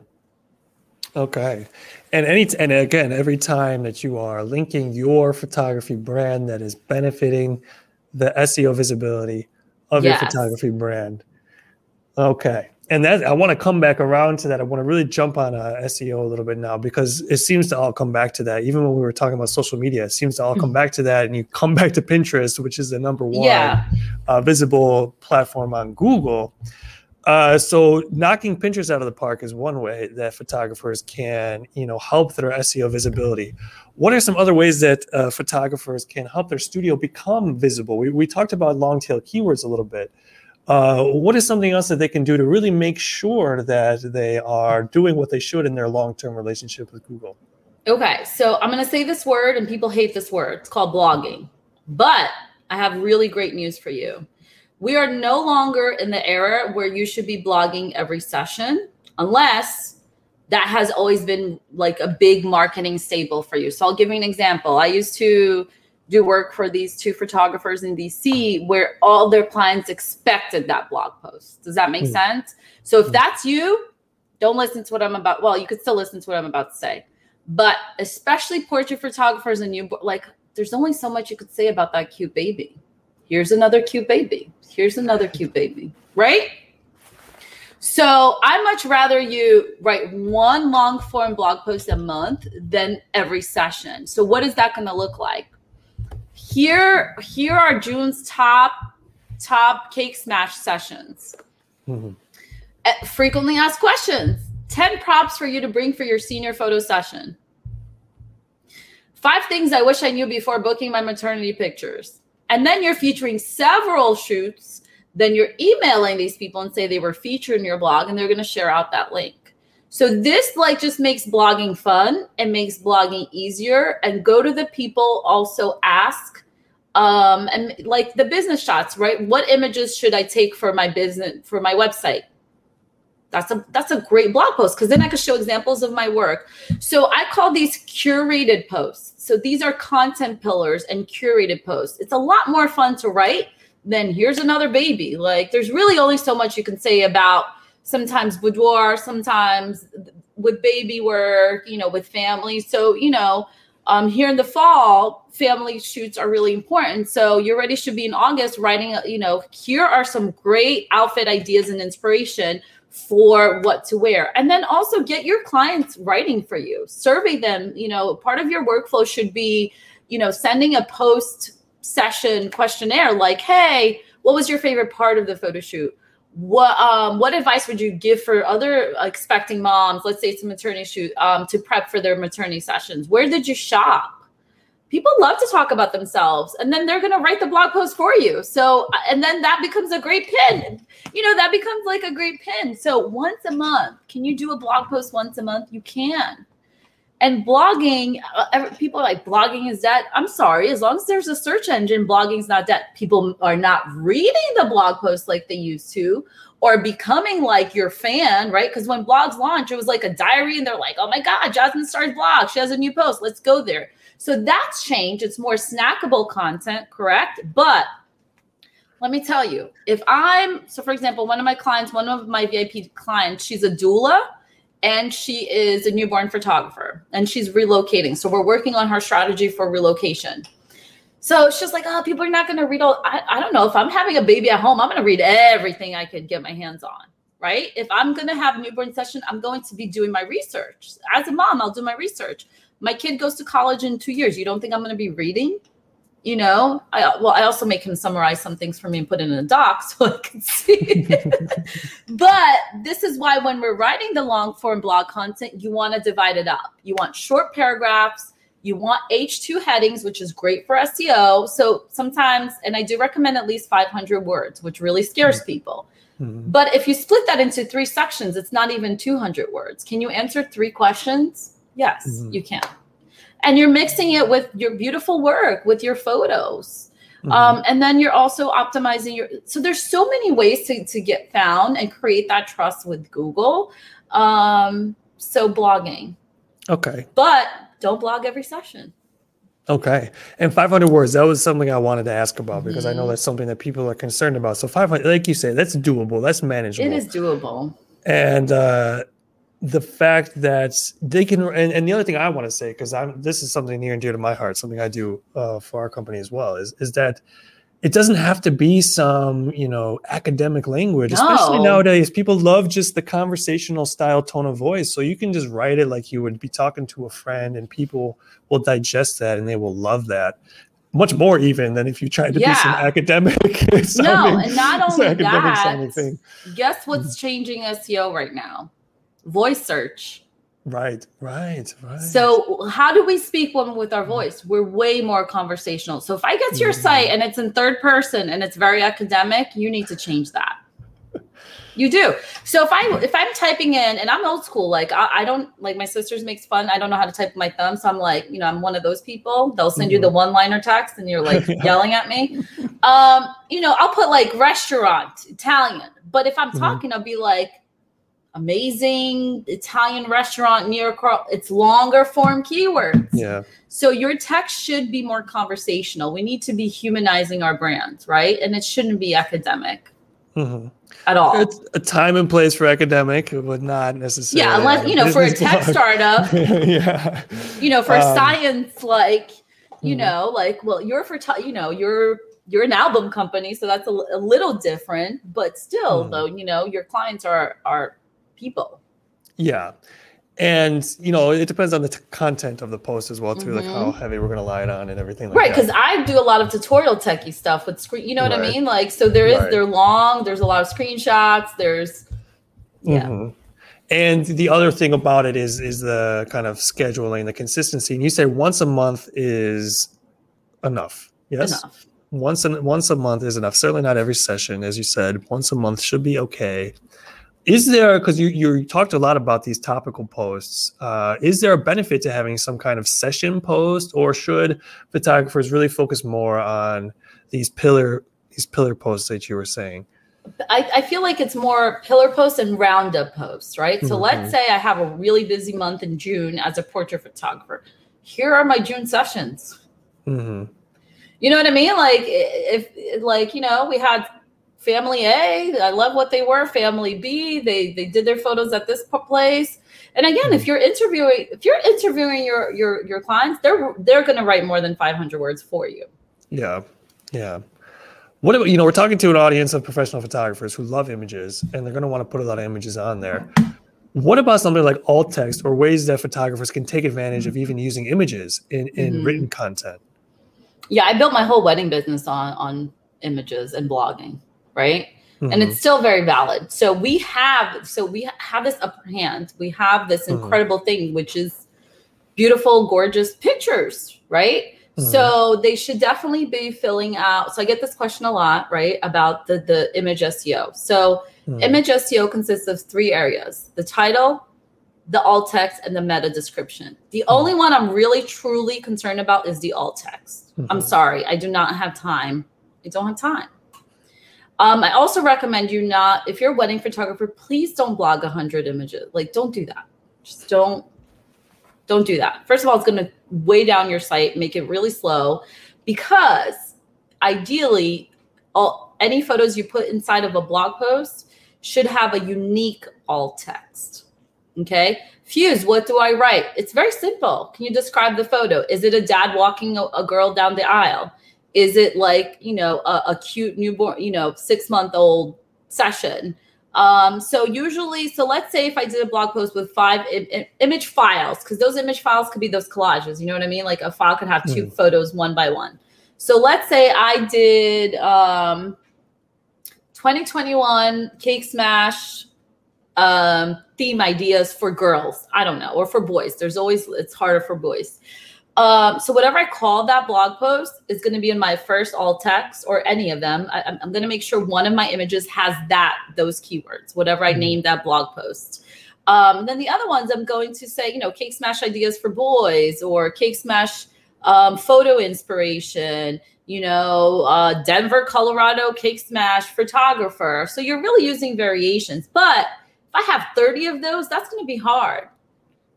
Okay. And any and again, every time that you are linking your photography brand that is benefiting the SEO visibility of yes. your photography brand, Okay. And that I want to come back around to that. I want to really jump on uh, SEO a little bit now because it seems to all come back to that. Even when we were talking about social media, it seems to all come back to that. And you come back to Pinterest, which is the number one Yeah. uh, visible platform on Google. Uh, so knocking Pinterest out of the park is one way that photographers can, you know, help their SEO visibility. What are some other ways that uh, photographers can help their studio become visible? We, we talked about long tail keywords a little bit. Uh, what is something else that they can do to really make sure that they are doing what they should in their long term relationship with Google? Okay, so I'm going to say this word, and people hate this word. It's called blogging. But I have really great news for you. We are no longer in the era where you should be blogging every session, unless that has always been like a big marketing staple for you. So I'll give you an example. I used to do work for these two photographers in DC where all their clients expected that blog post. Does that make Hmm. sense? So if Hmm. that's you, don't listen to what I'm about. Well, you could still listen to what I'm about to say but especially portrait photographers and you like there's only so much you could say about that cute baby here's another cute baby here's another cute baby right so i much rather you write one long form blog post a month than every session so what is that going to look like here here are june's top top cake smash sessions. Mhm. Uh, frequently asked questions. 10 props for you to bring for your senior photo session. Five things i wish i knew before booking my maternity pictures. And then you're featuring several shoots. Then you're emailing these people and say they were featured in your blog and they're going to share out that link. So this like just makes blogging fun and makes blogging easier. And go to the people also ask um and like the business shots right what images should i take for my business for my website that's a that's a great blog post because then I can show examples of my work. So I call these curated posts. So these are content pillars and curated posts. It's a lot more fun to write than here's another baby. Like there's really only so much you can say about sometimes boudoir, sometimes with baby work, you know, with family. So, you know, um, here in the fall, family shoots are really important. So you're ready should be in August writing, you know, here are some great outfit ideas and inspiration for what to wear. And then also get your clients writing for you. Survey them, you know, part of your workflow should be, you know, sending a post session questionnaire like, "Hey, what was your favorite part of the photo shoot?" What um what advice would you give for other expecting moms, let's say a maternity shoot, um, to prep for their maternity sessions? Where did you shop? People love to talk about themselves, and then they're gonna write the blog post for you. So, and then that becomes a great pin you know that becomes like a great pin so once a month can you do a blog post once a month you can and blogging uh, people are like blogging is dead. I'm sorry as long as there's a search engine blogging's not dead. People are not reading the blog posts like they used to or becoming like your fan right? Because when blogs launched it was like a diary and they're like oh my god jasmine star's blog she has a new post. Let's go there. So that's changed. It's more snackable content correct? But let me tell you, if I'm so, for example, one of my clients, one of my VIP clients, she's a doula and she is a newborn photographer and she's relocating. So we're working on her strategy for relocation. So she's like, oh, people are not going to read all. I, I don't know. If I'm having a baby at home, I'm going to read everything I could get my hands on. Right. If I'm going to have a newborn session, I'm going to be doing my research. As a mom, I'll do my research. My kid goes to college in two years. You don't think I'm going to be reading? You know i well i also make him summarize some things for me and put it in a doc so i can see. But this is why when we're writing the long form blog content you want to divide it up. You want short paragraphs. You want h2 headings which is great for seo so sometimes and i do recommend at least 500 words which really scares people. Mhm. but if you split that into three sections it's not even 200 words. Can you answer three questions? Yes Mhm. you can and you're mixing it with your beautiful work with your photos Mhm. um, and then you're also optimizing your so there's so many ways to, to get found and create that trust with google um, so blogging okay. but don't blog every session Okay. And 500 words, that was something I wanted to ask about because I know Mhm. that's something that people are concerned about. So 500, like you say, that's doable, that's manageable. it is doable And uh, the fact that they can, and, and the other thing I want to say, because I'm, this is something near and dear to my heart, something I do uh, for our company as well, is, is that it doesn't have to be some you know academic language No. especially nowadays people love just the conversational style tone of voice so you can just write it like you would be talking to a friend and people will digest that and they will love that much more even than if you tried to be some Yeah. academic No, sounding- and not only that, thing. guess what's changing SEO right now? Voice search. right right right So how do we speak when with our voice? We're way more conversational. So if I get to your Mhm. site and it's in third person and it's very academic, you need to change that. You do. So if I if I'm typing in and I'm old school, like I, I don't like my sisters makes fun. I don't know how to type with my thumb, so I'm like, you know, I'm one of those people. They'll send you the one liner text and you're like Yeah. yelling at me. Um, you know, I'll put like restaurant Italian, but if I'm Mhm. talking, I'll be like amazing Italian restaurant near. It's longer form keywords. yeah So your text should be more conversational. We need to be humanizing our brand, right? And it shouldn't be academic Mhm. at all. it's a time and place for academic but not necessarily yeah, unless you know, for a tech blog. startup, yeah you know, for Um, science, like you mhm. know, like well, you're for t- you know, you're you're an album company, so that's a, a little different. But still, Mhm. though, you know, your clients are are people. Yeah. And you know, it depends on the t- content of the post as well, too, like how Mhm. heavy we're gonna lie it on and everything like right because i do a lot of tutorial techie stuff with screen you know what i mean like so there is Right. they're long there's a lot of screenshots there's yeah Mhm. And the other thing about it is is the kind of scheduling, the consistency. And you say once a month is enough. Yes. enough Once a, once a month is enough. Certainly not every session, as you said. Once a month should be okay. Is there because you you talked a lot about these topical posts? Uh, is there a benefit to having some kind of session post, or should photographers really focus more on these pillar these pillar posts that you were saying? I, I feel like it's more pillar posts and roundup posts right so Mhm. let's say i have a really busy month in june as a portrait photographer here are my june sessions hmm you know what i mean like if like you know we had family a i love what they were family b they they did their photos at this place and again if you're interviewing if you're interviewing your your your clients they're they're going to write more than 500 words for you Yeah, yeah. What about you know? We're talking to an audience of professional photographers who love images, and they're going to want to put a lot of images on there. What about something like alt text or ways that photographers can take advantage of even using images in, in Mhm. written content? yeah i built my whole wedding business on on images and blogging right and Mhm. it's still very valid so we have so we have this upper hand we have this Mhm. incredible thing which is beautiful gorgeous pictures right Mhm. so they should definitely be filling out so i get this question a lot right about the the image seo so Mhm. image seo consists of three areas the title the alt text and the meta description the only one i'm really truly concerned about is the alt text i'm Mhm. sorry i do not have time i don't have time um, I also recommend you not, if you're a wedding photographer, please don't blog 100 images. Like, don't do that. Just don't, don't do that. First of all, it's going to weigh down your site, make it really slow, because ideally, all any photos you put inside of a blog post should have a unique alt text. Okay. Fuse, what do I write? It's very simple. Can you describe the photo? Is it a dad walking a, a girl down the aisle? Is it like, you know, a, a cute newborn, you know, six month old session? Um, so usually, so let's say if I did a blog post with five Im- im- image files, because those image files could be those collages, you know what I mean? Like a file could have two photos one by one. So let's say I did um, 2021 Cake Smash um, theme ideas for girls. I don't know, or for boys. There's always, it's harder for boys. Um, so whatever I call that blog post is going to be in my first alt text or any of them. I, I'm, I'm going to make sure one of my images has that those keywords, whatever I Mhm. named that blog post. Um, then the other ones, I'm going to say, you know, cake smash ideas for boys or cake smash um, photo inspiration. You know, uh, Denver, Colorado cake smash photographer. So you're really using variations, but if I have 30 of those, that's going to be hard,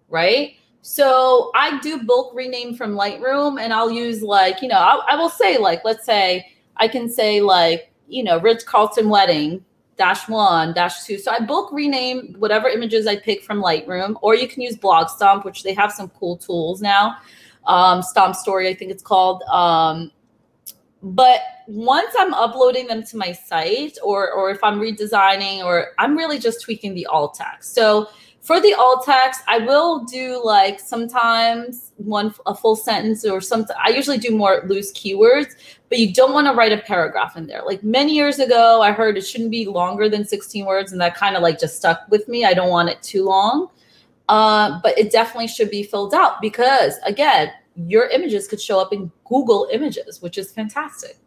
right? So I do bulk rename from Lightroom and I'll use like, you know, I, I will say like, let's say I can say like, you know, Ritz-Carlton wedding dash one dash two. So I bulk rename whatever images I pick from Lightroom, or you can use Blog Stomp, which they have some cool tools now. Um, Stomp Story, I think it's called. Um, but once I'm uploading them to my site or or if I'm redesigning or I'm really just tweaking the alt text. So for the alt text, I will do like sometimes one a full sentence or something. I usually do more loose keywords, but you don't want to write a paragraph in there. Like many years ago, I heard it shouldn't be longer than 16 words, and that kind of like just stuck with me. I don't want it too long. Uh, but it definitely should be filled out because again, your images could show up in Google Images, which is fantastic.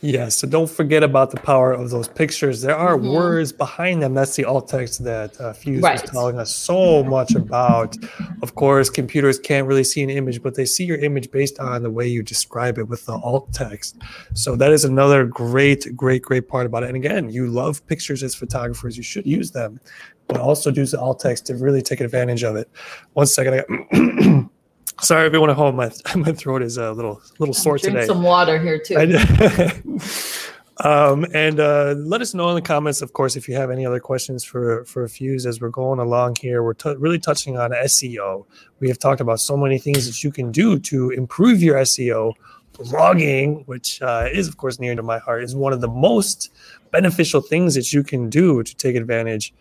Yeah, so don't forget about the power of those pictures. There are mm-hmm. words behind them. That's the alt text that uh, Fuse right. was telling us so much about. Of course, computers can't really see an image, but they see your image based on the way you describe it with the alt text. So that is another great, great, great part about it. And again, you love pictures as photographers. You should use them, but also use the alt text to really take advantage of it. One second. I got Sorry, everyone at home. My my throat is a little little sore Drink today. Some water here too. um, and uh, let us know in the comments, of course, if you have any other questions for for Fuse as we're going along here. We're t- really touching on SEO. We have talked about so many things that you can do to improve your SEO. Blogging, which uh, is of course near to my heart, is one of the most beneficial things that you can do to take advantage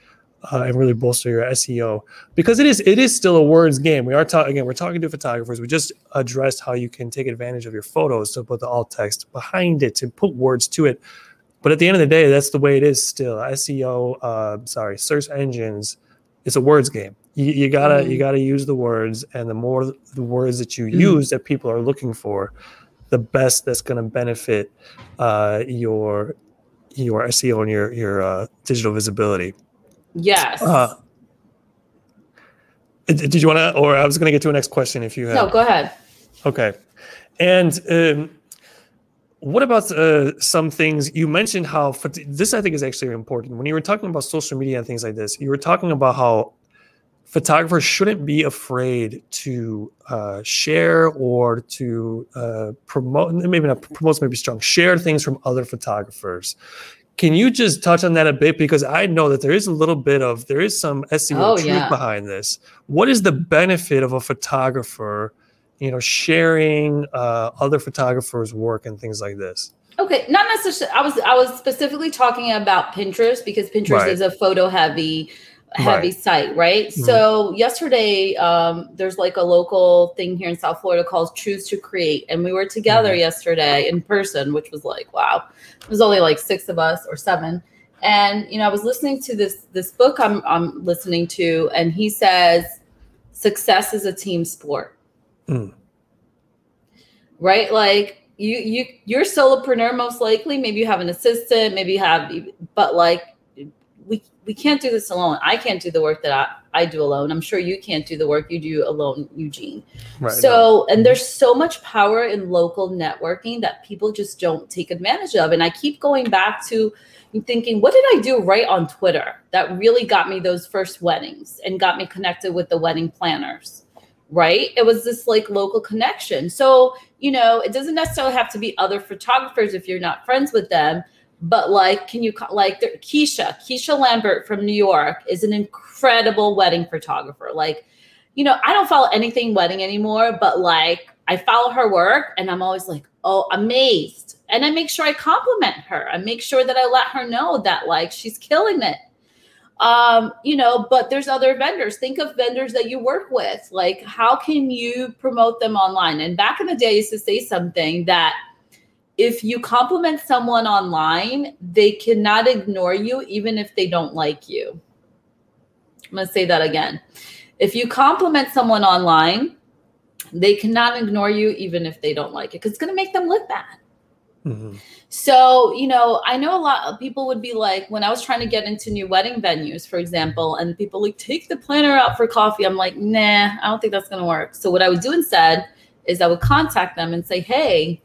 uh, and really bolster your SEO because it is it is still a words game. We are talking again. We're talking to photographers. We just addressed how you can take advantage of your photos to put the alt text behind it to put words to it. But at the end of the day, that's the way it is still. SEO, uh, sorry, search engines. It's a words game. You, you gotta mm-hmm. you gotta use the words, and the more the words that you mm-hmm. use that people are looking for, the best that's going to benefit uh, your your SEO and your your uh, digital visibility. Yes. Uh, did you want to, or I was going to get to a next question if you have. No, go ahead. Okay. And um, what about uh, some things you mentioned? How this I think is actually important. When you were talking about social media and things like this, you were talking about how photographers shouldn't be afraid to uh, share or to uh, promote. Maybe not promote, maybe strong. Share things from other photographers. Can you just touch on that a bit? Because I know that there is a little bit of there is some SEO oh, truth yeah. behind this. What is the benefit of a photographer, you know, sharing uh, other photographers' work and things like this? Okay, not necessarily. I was I was specifically talking about Pinterest because Pinterest right. is a photo heavy heavy right. site, right? Mm-hmm. So yesterday, um, there's like a local thing here in South Florida called Choose to Create, and we were together mm-hmm. yesterday in person, which was like wow. It was only like six of us or seven, and you know I was listening to this this book I'm I'm listening to, and he says success is a team sport, mm. right? Like you you you're a solopreneur most likely. Maybe you have an assistant, maybe you have, but like we we can't do this alone. I can't do the work that I, I do alone. I'm sure you can't do the work you do alone, Eugene. Right, so, no. and there's so much power in local networking that people just don't take advantage of. And I keep going back to thinking, what did I do right on Twitter that really got me those first weddings and got me connected with the wedding planners? Right? It was this like local connection. So, you know, it doesn't necessarily have to be other photographers if you're not friends with them but like can you like keisha keisha lambert from new york is an incredible wedding photographer. Like you know i don't follow anything wedding anymore but like i follow her work and i'm always like oh amazed. And i make sure i compliment her. I make sure that i let her know that like she's killing it. Um you know but there's other vendors. Think of vendors that you work with. Like how can you promote them online? And back in the day i used to say something that if you compliment someone online, they cannot ignore you even if they don't like you. I'm going to say that again. If you compliment someone online, they cannot ignore you even if they don't like it because it's going to make them look bad. Mm-hmm. So, you know, I know a lot of people would be like, when I was trying to get into new wedding venues, for example, and people like, take the planner out for coffee. I'm like, nah, I don't think that's going to work. So, what I would do instead is I would contact them and say, hey,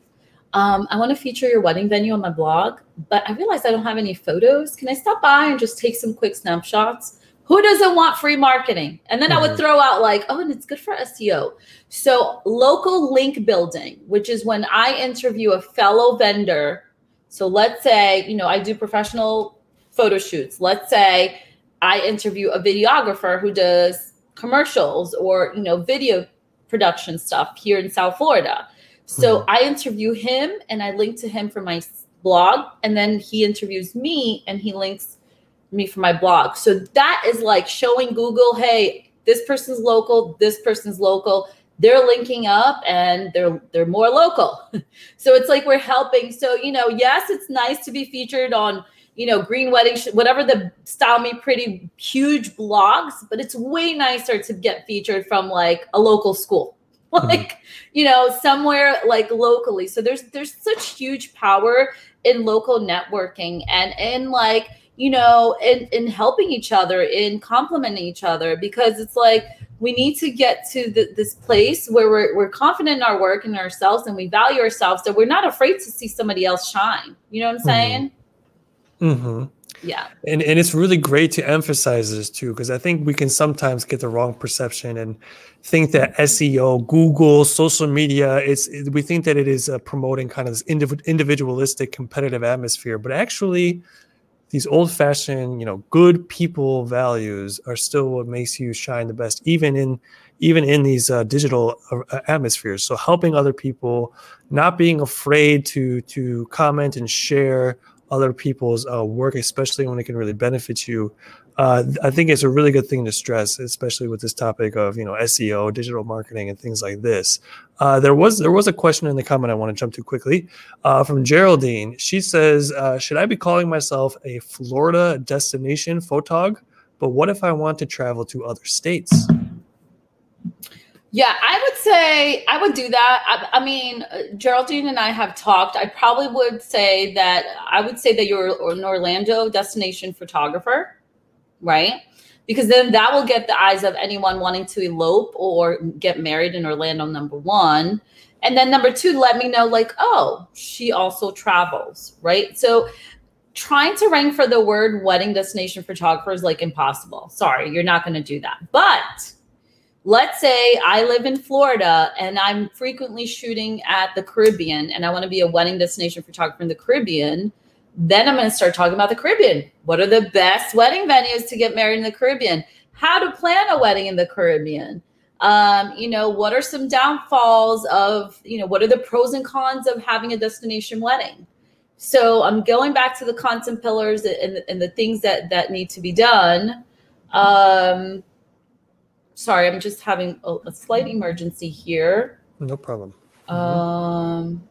um, I want to feature your wedding venue on my blog, but I realized I don't have any photos. Can I stop by and just take some quick snapshots? Who doesn't want free marketing? And then mm-hmm. I would mm-hmm. throw out like, oh, and it's good for SEO. So local link building, which is when I interview a fellow vendor. So let's say, you know, I do professional photo shoots. Let's say I interview a videographer who does commercials or, you know, video production stuff here in South Florida So hmm. I interview him and I link to him for my blog, and then he interviews me and he links me for my blog. So that is like showing Google, hey, this person's local, this person's local. They're linking up and they're they're more local. so it's like we're helping. So you know, yes, it's nice to be featured on you know green wedding, whatever the style me pretty huge blogs, but it's way nicer to get featured from like a local school like mm-hmm. you know somewhere like locally so there's there's such huge power in local networking and in like you know in in helping each other in complimenting each other because it's like we need to get to the, this place where we're, we're confident in our work and ourselves and we value ourselves so we're not afraid to see somebody else shine you know what i'm mm-hmm. saying mm-hmm yeah. And and it's really great to emphasize this too because i think we can sometimes get the wrong perception and think that seo google social media it's we think that it is uh, promoting kind of this indiv- individualistic competitive atmosphere but actually these old fashioned you know good people values are still what makes you shine the best even in even in these uh, digital uh, atmospheres. So helping other people not being afraid to to comment and share other people's uh, work, especially when it can really benefit you. Uh, I think it's a really good thing to stress, especially with this topic of you know SEO, digital marketing, and things like this. Uh, there was there was a question in the comment I want to jump to quickly uh, from Geraldine. She says, uh, "Should I be calling myself a Florida destination photog? But what if I want to travel to other states?" Yeah, I would say I would do that. I, I, mean, uh, Geraldine and I have talked. I probably would say that I would say that you're an Orlando destination photographer, right? Because then that will get the eyes of anyone wanting to elope or get married in Orlando, number one. And then number two, let me know, like, oh, she also travels, right? So trying to rank for the word wedding destination photographer is like impossible. Sorry, you're not going to do that. But let's say I live in Florida and I'm frequently shooting at the Caribbean and I want to be a wedding destination photographer in the Caribbean, then I'm going to start talking about the Caribbean. What are the best wedding venues to get married in the Caribbean? How to plan a wedding in the Caribbean? Um, you know, what are some downfalls of, you know, what are the pros and cons of having a destination wedding? So I'm going back to the content pillars and, and the things that that need to be done. Um, sorry, I'm just having a, a slight emergency here. No problem. Um,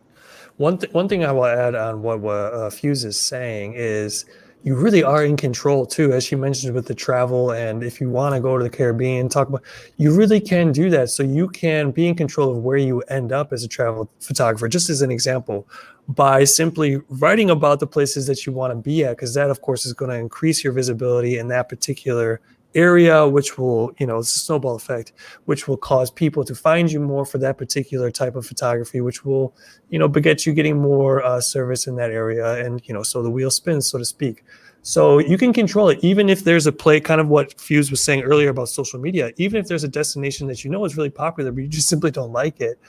one th- one thing I will add on what, what uh, Fuse is saying is you really are in control too, as she mentioned with the travel. And if you want to go to the Caribbean, talk about, you really can do that. So you can be in control of where you end up as a travel photographer. Just as an example, by simply writing about the places that you want to be at, because that, of course, is going to increase your visibility in that particular area, which will, you know, it's a snowball effect, which will cause people to find you more for that particular type of photography, which will, you know, beget you getting more uh, service in that area. And, you know, so the wheel spins, so to speak. So you can control it, even if there's a play, kind of what Fuse was saying earlier about social media. Even if there's a destination that you know is really popular, but you just simply don't like it,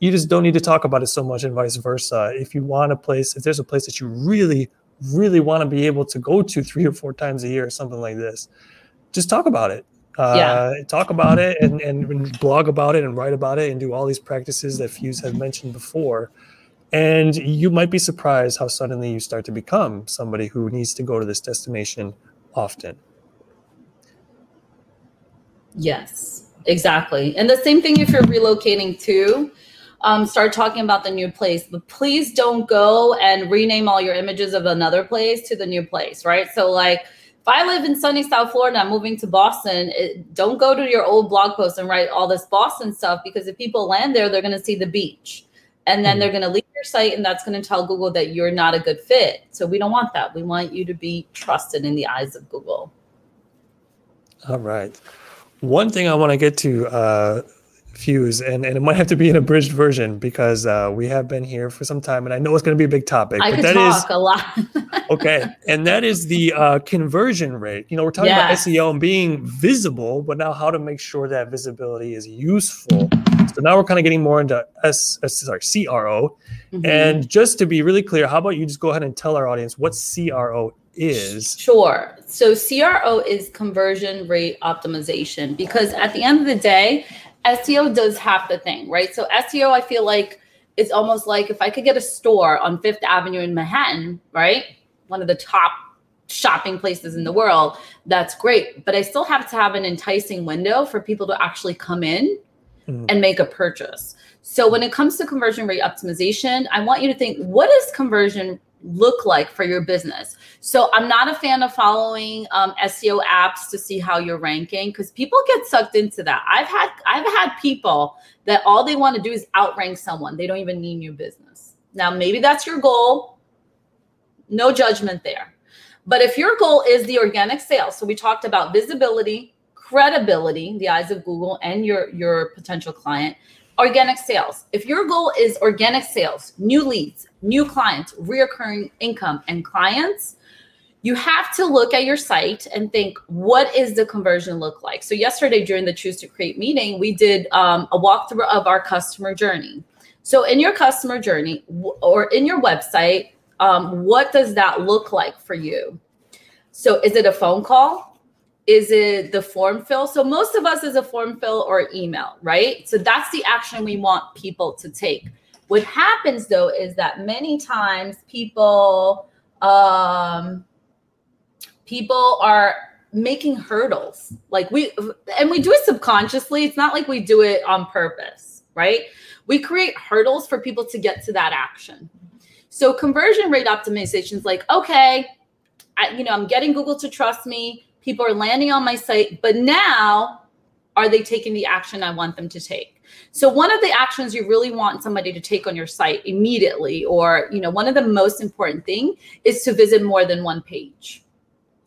you just don't need to talk about it so much, and vice versa. If you want a place, if there's a place that you really, really want to be able to go to three or four times a year, or something like this, just talk about it. Uh, yeah. Talk about it and, and blog about it and write about it and do all these practices that Fuse had mentioned before. And you might be surprised how suddenly you start to become somebody who needs to go to this destination often. Yes, exactly. And the same thing if you're relocating too. Um, start talking about the new place, but please don't go and rename all your images of another place to the new place, right? So, like, if I live in sunny South Florida, I'm moving to Boston, it, don't go to your old blog post and write all this Boston stuff because if people land there, they're going to see the beach. And then mm they're going to leave your site, and that's going to tell Google that you're not a good fit. So we don't want that. We want you to be trusted in the eyes of Google. All right. One thing I want to get to uh, fuse and, and it might have to be an abridged version because uh, we have been here for some time and i know it's going to be a big topic I but could that talk is, a lot. Okay and that is the uh, conversion rate. You know we're talking yeah. about seo and being visible but now how to make sure that visibility is useful. So now we're kind of getting more into s, s sorry cro mm-hmm. and just to be really clear how about you just go ahead and tell our audience what cro is? Sure. So cro is conversion rate optimization because at the end of the day SEO does half the thing, right? So SEO, I feel like it's almost like if I could get a store on Fifth Avenue in Manhattan, right? One of the top shopping places in the world, that's great. But I still have to have an enticing window for people to actually come in mm. and make a purchase. So when it comes to conversion rate optimization, I want you to think what is conversion look like for your business? So I'm not a fan of following um, SEO apps to see how you're ranking because people get sucked into that. I've had I've had people that all they want to do is outrank someone. They don't even need new business. Now maybe that's your goal. No judgment there. But if your goal is the organic sales, so we talked about visibility, credibility, the eyes of Google and your your potential client, organic sales. If your goal is organic sales, new leads, new clients, reoccurring income and clients, you have to look at your site and think what is the conversion look like so yesterday during the choose to create meeting we did um, a walkthrough of our customer journey so in your customer journey or in your website um, what does that look like for you? So is it a phone call? Is it the form fill? So most of us is a form fill or email, right? So that's the action we want people to take. What happens though is that many times people um, people are making hurdles. Like we and we do it subconsciously. It's not like we do it on purpose, right? We create hurdles for people to get to that action. So conversion rate optimization is like, okay, I, you know, I'm getting Google to trust me. People are landing on my site, but now are they taking the action I want them to take? So one of the actions you really want somebody to take on your site immediately, or you know, one of the most important thing is to visit more than one page.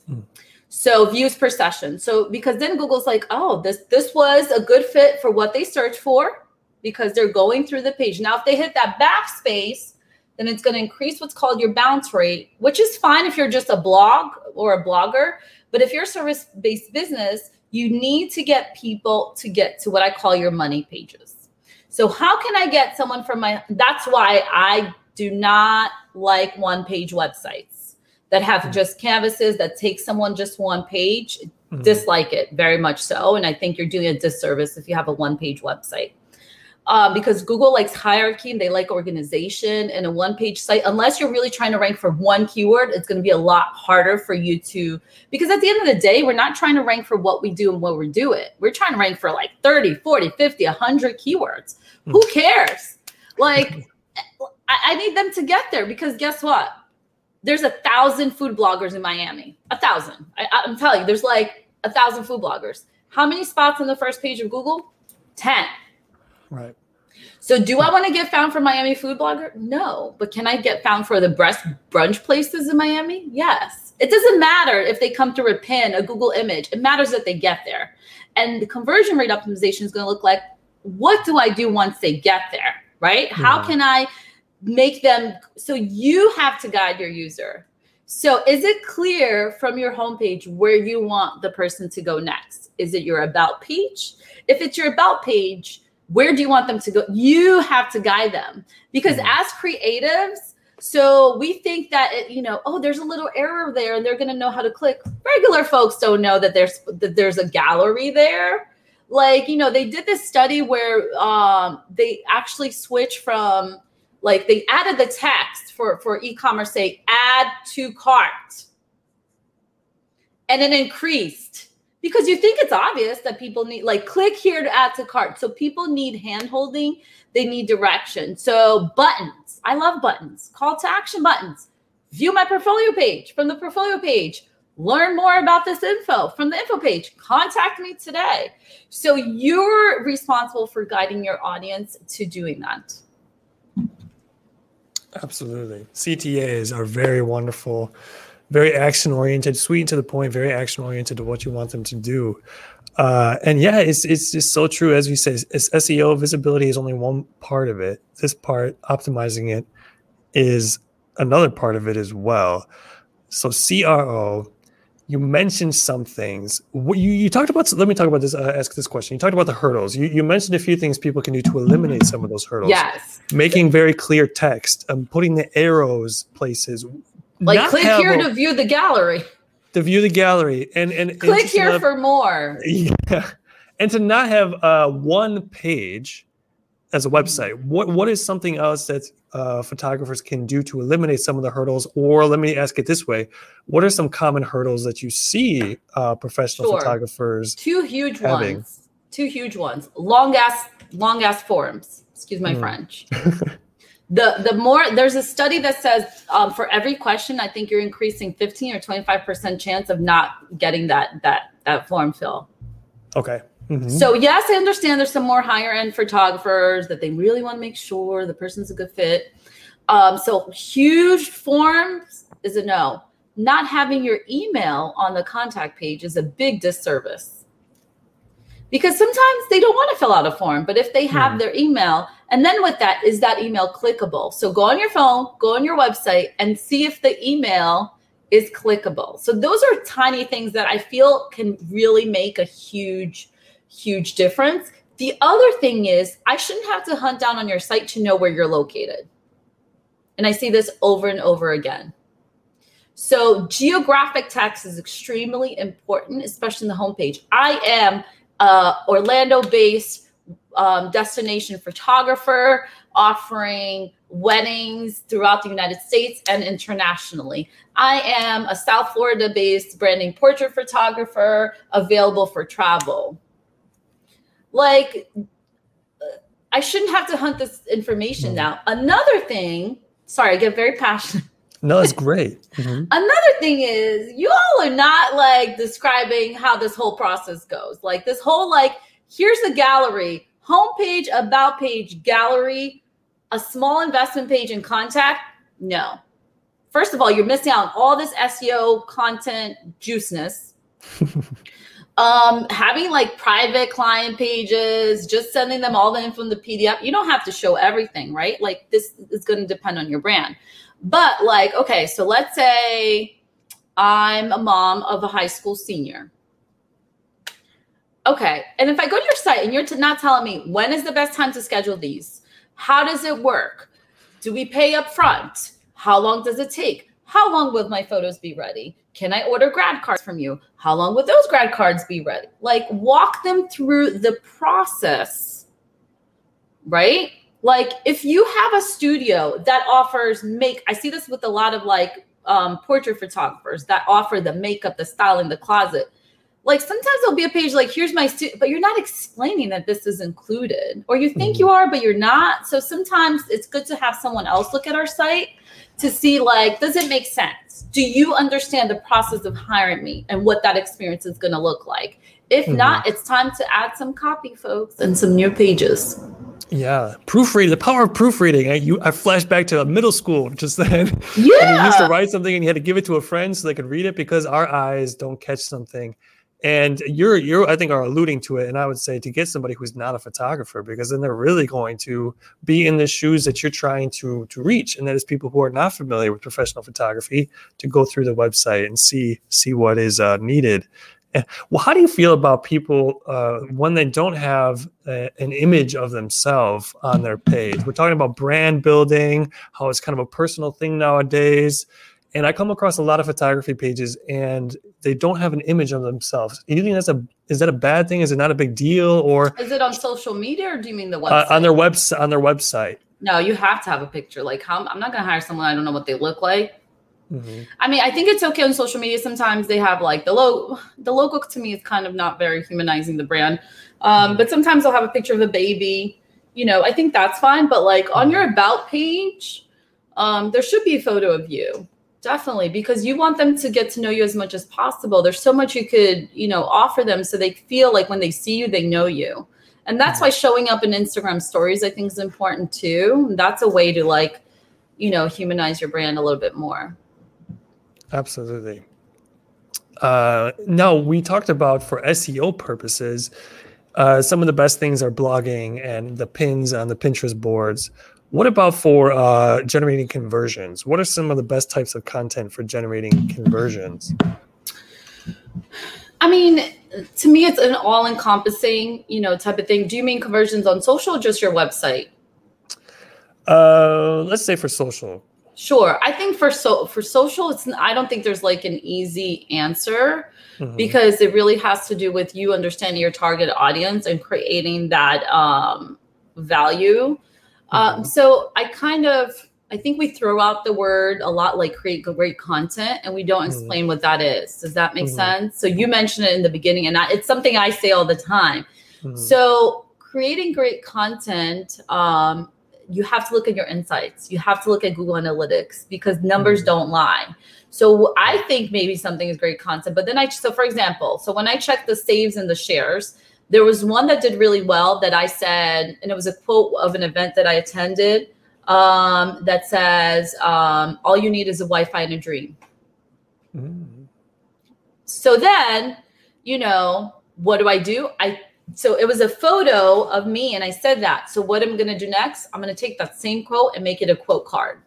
Hmm. So views per session. So because then Google's like, oh, this this was a good fit for what they search for because they're going through the page. Now, if they hit that backspace then it's going to increase what's called your bounce rate, which is fine if you're just a blog or a blogger. But if you're a service based business, you need to get people to get to what I call your money pages. So, how can I get someone from my? That's why I do not like one page websites that have mm-hmm. just canvases that take someone just one page. Mm-hmm. Dislike it very much so. And I think you're doing a disservice if you have a one page website um, because Google likes hierarchy and they like organization and a one page site. Unless you're really trying to rank for one keyword, it's going to be a lot harder for you to, because at the end of the day, we're not trying to rank for what we do and what we do it. We're trying to rank for like 30, 40, 50, 100 keywords. Mm. Who cares? Like, I, I need them to get there because guess what? There's a thousand food bloggers in Miami. A thousand. I, I'm telling you, there's like a thousand food bloggers. How many spots on the first page of Google? 10. Right. So, do I want to get found for Miami food blogger? No. But can I get found for the breast brunch places in Miami? Yes. It doesn't matter if they come through a pin, a Google image. It matters that they get there. And the conversion rate optimization is going to look like what do I do once they get there? Right? Mm-hmm. How can I make them so you have to guide your user? So, is it clear from your homepage where you want the person to go next? Is it your about page? If it's your about page, where do you want them to go? You have to guide them because mm-hmm. as creatives, so we think that it, you know, oh, there's a little error there, and they're going to know how to click. Regular folks don't know that there's that there's a gallery there. Like you know, they did this study where um, they actually switched from like they added the text for for e-commerce, say add to cart, and it increased because you think it's obvious that people need like click here to add to cart. So people need hand holding, they need direction. So buttons, I love buttons, call to action buttons. View my portfolio page from the portfolio page. Learn more about this info from the info page. Contact me today. So you're responsible for guiding your audience to doing that. Absolutely. CTAs are very wonderful very action oriented, sweet and to the point, very action oriented to what you want them to do. Uh, and yeah, it's it's just so true. As we say, SEO visibility is only one part of it. This part, optimizing it, is another part of it as well. So CRO, you mentioned some things. You, you talked about. Let me talk about this. Uh, ask this question. You talked about the hurdles. You, you mentioned a few things people can do to eliminate some of those hurdles. Yes. Making very clear text. Um, putting the arrows places like click here to view the gallery. To view the gallery and and click and here have, for more. Yeah. And to not have uh, one page as a website. What what is something else that uh, photographers can do to eliminate some of the hurdles? Or let me ask it this way: What are some common hurdles that you see uh, professional sure. photographers? Two huge having? ones. Two huge ones. Long ass long ass forms. Excuse my mm. French. the the more there's a study that says um, for every question, I think you're increasing 15 or 25 percent chance of not getting that that that form fill. Okay. Mm-hmm. So yes, I understand there's some more higher end photographers that they really want to make sure the person's a good fit. Um, so huge forms is a no. Not having your email on the contact page is a big disservice. Because sometimes they don't want to fill out a form, but if they have mm. their email, and then with that, is that email clickable? So go on your phone, go on your website, and see if the email is clickable. So those are tiny things that I feel can really make a huge huge difference. The other thing is, I shouldn't have to hunt down on your site to know where you're located. And I see this over and over again. So, geographic text is extremely important, especially in the homepage. I am uh, a Orlando based um, destination photographer offering weddings throughout the United States and internationally. I am a South Florida based branding portrait photographer available for travel like I shouldn't have to hunt this information mm. now. Another thing, sorry, I get very passionate. No, it's great. Mm-hmm. Another thing is you all are not like describing how this whole process goes. Like this whole like here's the gallery, homepage, about page, gallery, a small investment page and contact. No. First of all, you're missing out on all this SEO content juiceness. um having like private client pages just sending them all the info in the pdf you don't have to show everything right like this is going to depend on your brand but like okay so let's say i'm a mom of a high school senior okay and if i go to your site and you're not telling me when is the best time to schedule these how does it work do we pay up front how long does it take how long will my photos be ready can I order grad cards from you? How long would those grad cards be ready? Like, walk them through the process, right? Like, if you have a studio that offers make, I see this with a lot of like um, portrait photographers that offer the makeup, the styling, the closet. Like, sometimes there'll be a page like, here's my studio, but you're not explaining that this is included, or you think mm-hmm. you are, but you're not. So sometimes it's good to have someone else look at our site to see like does it make sense do you understand the process of hiring me and what that experience is going to look like if mm-hmm. not it's time to add some copy folks and some new pages yeah, proofreading, the power of proofreading. I, you, I flashed back to middle school just then. Yeah. and you used to write something and you had to give it to a friend so they could read it because our eyes don't catch something and you're you're i think are alluding to it. And i would say to get somebody who's not a photographer because then they're really going to be in the shoes that you're trying to to reach. And that is people who are not familiar with professional photography to go through the website and see see what is uh, needed. And, well how do you feel about people uh, when they don't have a, an image of themselves on their page? We're talking about brand building how it's kind of a personal thing nowadays and I come across a lot of photography pages and they don't have an image of themselves. Do you think that's a is that a bad thing? Is it not a big deal or is it on social media or do you mean the website? Uh, on their website on their website. No, you have to have a picture. Like how, I'm not gonna hire someone I don't know what they look like. Mm-hmm. I mean, I think it's okay on social media. Sometimes they have like the logo. The logo to me is kind of not very humanizing the brand. Um, mm-hmm. But sometimes they'll have a picture of a baby. You know, I think that's fine. But like on mm-hmm. your about page, um, there should be a photo of you. Definitely, because you want them to get to know you as much as possible. There's so much you could, you know, offer them so they feel like when they see you, they know you. And that's why showing up in Instagram stories, I think, is important too. That's a way to like, you know, humanize your brand a little bit more. Absolutely. Uh, now, we talked about for SEO purposes, uh, some of the best things are blogging and the pins on the Pinterest boards. What about for uh, generating conversions? What are some of the best types of content for generating conversions? I mean, to me, it's an all-encompassing, you know, type of thing. Do you mean conversions on social or just your website? Uh, let's say for social. Sure. I think for so for social, it's I don't think there's like an easy answer mm-hmm. because it really has to do with you understanding your target audience and creating that um value. Um, so I kind of I think we throw out the word a lot like create great content and we don't explain mm-hmm. what that is. Does that make mm-hmm. sense? So you mentioned it in the beginning and I, it's something I say all the time. Mm-hmm. So creating great content, um, you have to look at your insights. You have to look at Google Analytics because numbers don't lie. So I think maybe something is great content, but then I so for example, so when I check the saves and the shares, there was one that did really well that I said, and it was a quote of an event that I attended um, that says, um, All you need is a Wi Fi and a dream. Mm. So then, you know, what do I do? I so it was a photo of me and I said that. So what I'm going to do next? I'm going to take that same quote and make it a quote card.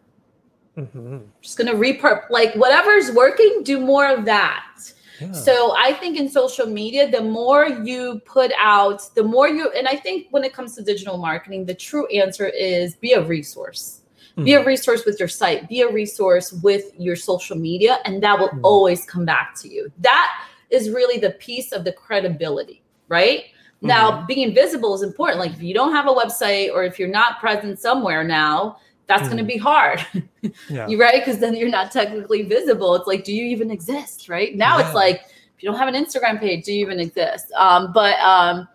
Mm-hmm. Just going to repurp like whatever's working, do more of that. So I think in social media, the more you put out, the more you, and I think when it comes to digital marketing, the true answer is be a resource. Mm. Be a resource with your site, be a resource with your social media, and that will mm. always come back to you. That is really the piece of the credibility, right? Mm-hmm. Now, being visible is important. Like if you don't have a website or if you're not present somewhere now, that's mm. going to be hard. yeah. You right? Because then you're not technically visible. It's like, do you even exist? Right now, yeah. it's like if you don't have an Instagram page, do you even exist? Um, but um,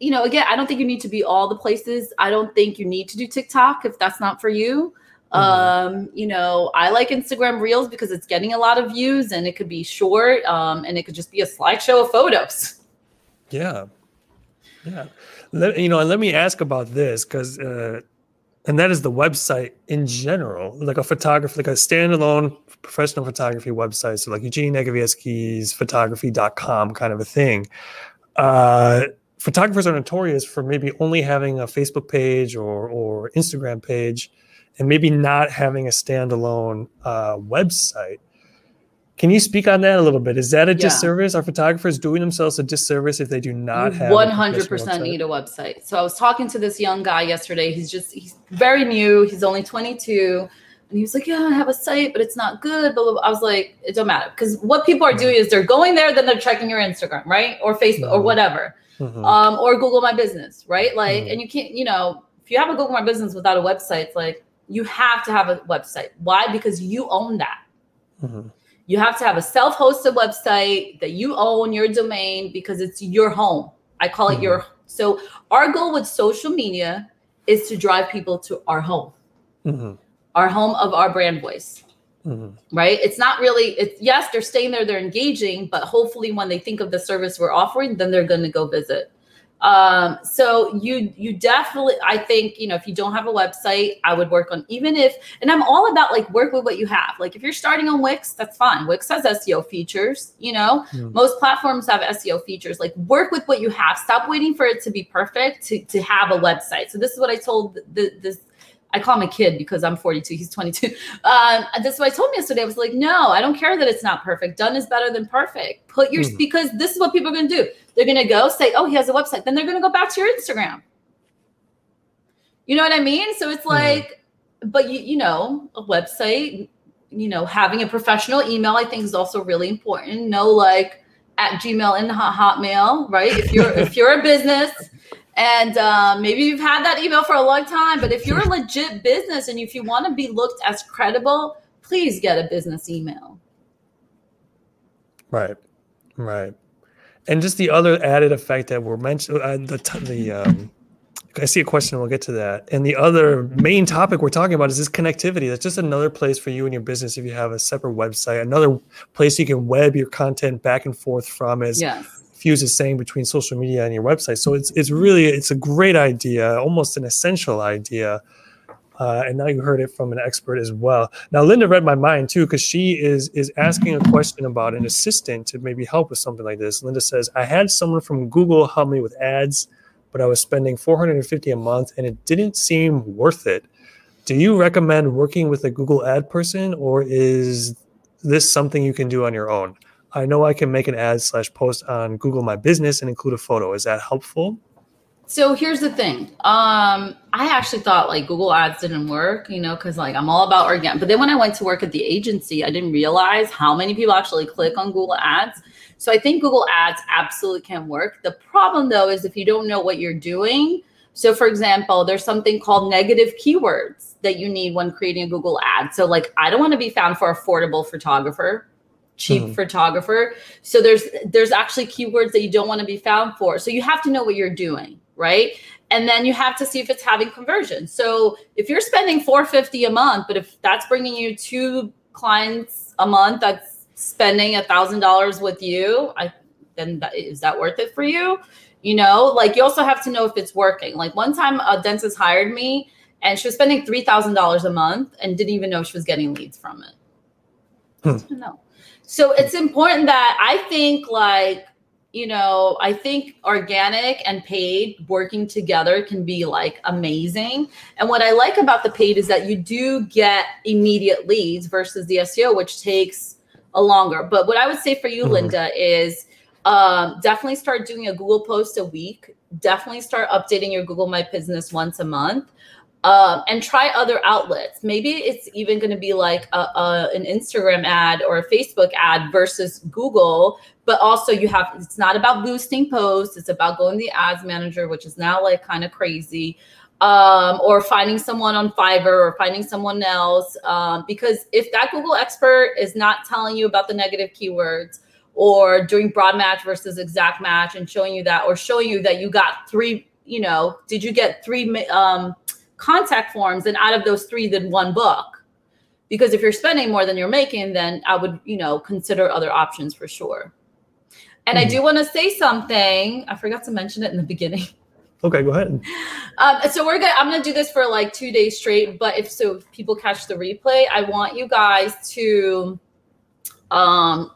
you know, again, I don't think you need to be all the places. I don't think you need to do TikTok if that's not for you. Mm-hmm. Um, you know, I like Instagram Reels because it's getting a lot of views and it could be short um, and it could just be a slideshow of photos. Yeah. Yeah. Let, you know, and let me ask about this because uh, and that is the website in general, like a photography, like a standalone professional photography website. So like Eugene Negovietsky's photography.com kind of a thing. Uh, photographers are notorious for maybe only having a Facebook page or, or Instagram page and maybe not having a standalone uh, website. Can you speak on that a little bit? Is that a yeah. disservice? Are photographers doing themselves a disservice if they do not have? One hundred percent need a website. So I was talking to this young guy yesterday. He's just he's very new. He's only twenty two, and he was like, "Yeah, I have a site, but it's not good." Blah. I was like, "It don't matter," because what people are doing is they're going there, then they're checking your Instagram, right, or Facebook, mm-hmm. or whatever, mm-hmm. um, or Google My Business, right? Like, mm-hmm. and you can't, you know, if you have a Google My Business without a website, it's like you have to have a website. Why? Because you own that. You have to have a self hosted website that you own your domain because it's your home. I call it mm-hmm. your. So, our goal with social media is to drive people to our home, mm-hmm. our home of our brand voice. Mm-hmm. Right? It's not really, it's yes, they're staying there, they're engaging, but hopefully when they think of the service we're offering, then they're going to go visit. Um, so you you definitely I think you know if you don't have a website, I would work on even if and I'm all about like work with what you have. Like if you're starting on Wix, that's fine. Wix has SEO features, you know. Mm. Most platforms have SEO features. Like work with what you have. Stop waiting for it to be perfect to to have a website. So this is what I told the, this I call him a kid because I'm 42. He's 22. Um, that's what I told him yesterday. I was like, no, I don't care that it's not perfect. Done is better than perfect. Put your mm. because this is what people are going to do. They're going to go say, oh, he has a website. Then they're going to go back to your Instagram. You know what I mean? So it's hmm. like, mm. but you you know, a website, you know, having a professional email, I think is also really important. No, like at Gmail and Hot Hotmail, right? If you're if you're a business and um, maybe you've had that email for a long time, but if you're a legit business and if you want to be looked as credible, please get a business email. Right, right. And just the other added effect that we're mentioning, uh, the the um, I see a question. We'll get to that. And the other main topic we're talking about is this connectivity. That's just another place for you and your business if you have a separate website, another place you can web your content back and forth from. As yes Fuse is saying between social media and your website. So it's it's really it's a great idea, almost an essential idea. Uh, and now you heard it from an expert as well. Now Linda read my mind too because she is is asking a question about an assistant to maybe help with something like this. Linda says, "I had someone from Google help me with ads, but I was spending 450 a month and it didn't seem worth it. Do you recommend working with a Google ad person or is this something you can do on your own?" I know I can make an ad slash post on Google My Business and include a photo. Is that helpful? So here's the thing. Um, I actually thought like Google Ads didn't work, you know, because like I'm all about organic. But then when I went to work at the agency, I didn't realize how many people actually click on Google Ads. So I think Google Ads absolutely can work. The problem though is if you don't know what you're doing. So, for example, there's something called negative keywords that you need when creating a Google ad. So, like, I don't want to be found for affordable photographer, cheap mm-hmm. photographer. So there's there's actually keywords that you don't want to be found for. So you have to know what you're doing, right? And then you have to see if it's having conversion. So if you're spending 450 a month, but if that's bringing you two clients a month, that's spending a thousand dollars with you, I then that, is that worth it for you? You know, like you also have to know if it's working. Like one time a dentist hired me and she was spending three thousand dollars a month and didn't even know she was getting leads from it. Hmm. No. So it's important that I think like you know, I think organic and paid working together can be like amazing. And what I like about the paid is that you do get immediate leads versus the SEO, which takes a longer. But what I would say for you, mm-hmm. Linda, is um, definitely start doing a Google post a week. Definitely start updating your Google My Business once a month. Um, and try other outlets. Maybe it's even going to be like a, a, an Instagram ad or a Facebook ad versus Google. But also, you have it's not about boosting posts; it's about going to the ads manager, which is now like kind of crazy, um, or finding someone on Fiverr or finding someone else. Um, because if that Google expert is not telling you about the negative keywords, or doing broad match versus exact match and showing you that or showing you that you got three you know did you get three um, contact forms and out of those three then one book. Because if you're spending more than you're making then i would you know consider other options for sure. And mm-hmm. i do want to say something. I forgot to mention it in the beginning. Okay go ahead. Um, so we're gonna i'm gonna do this for like two days straight but if so if people catch the replay i want you guys to um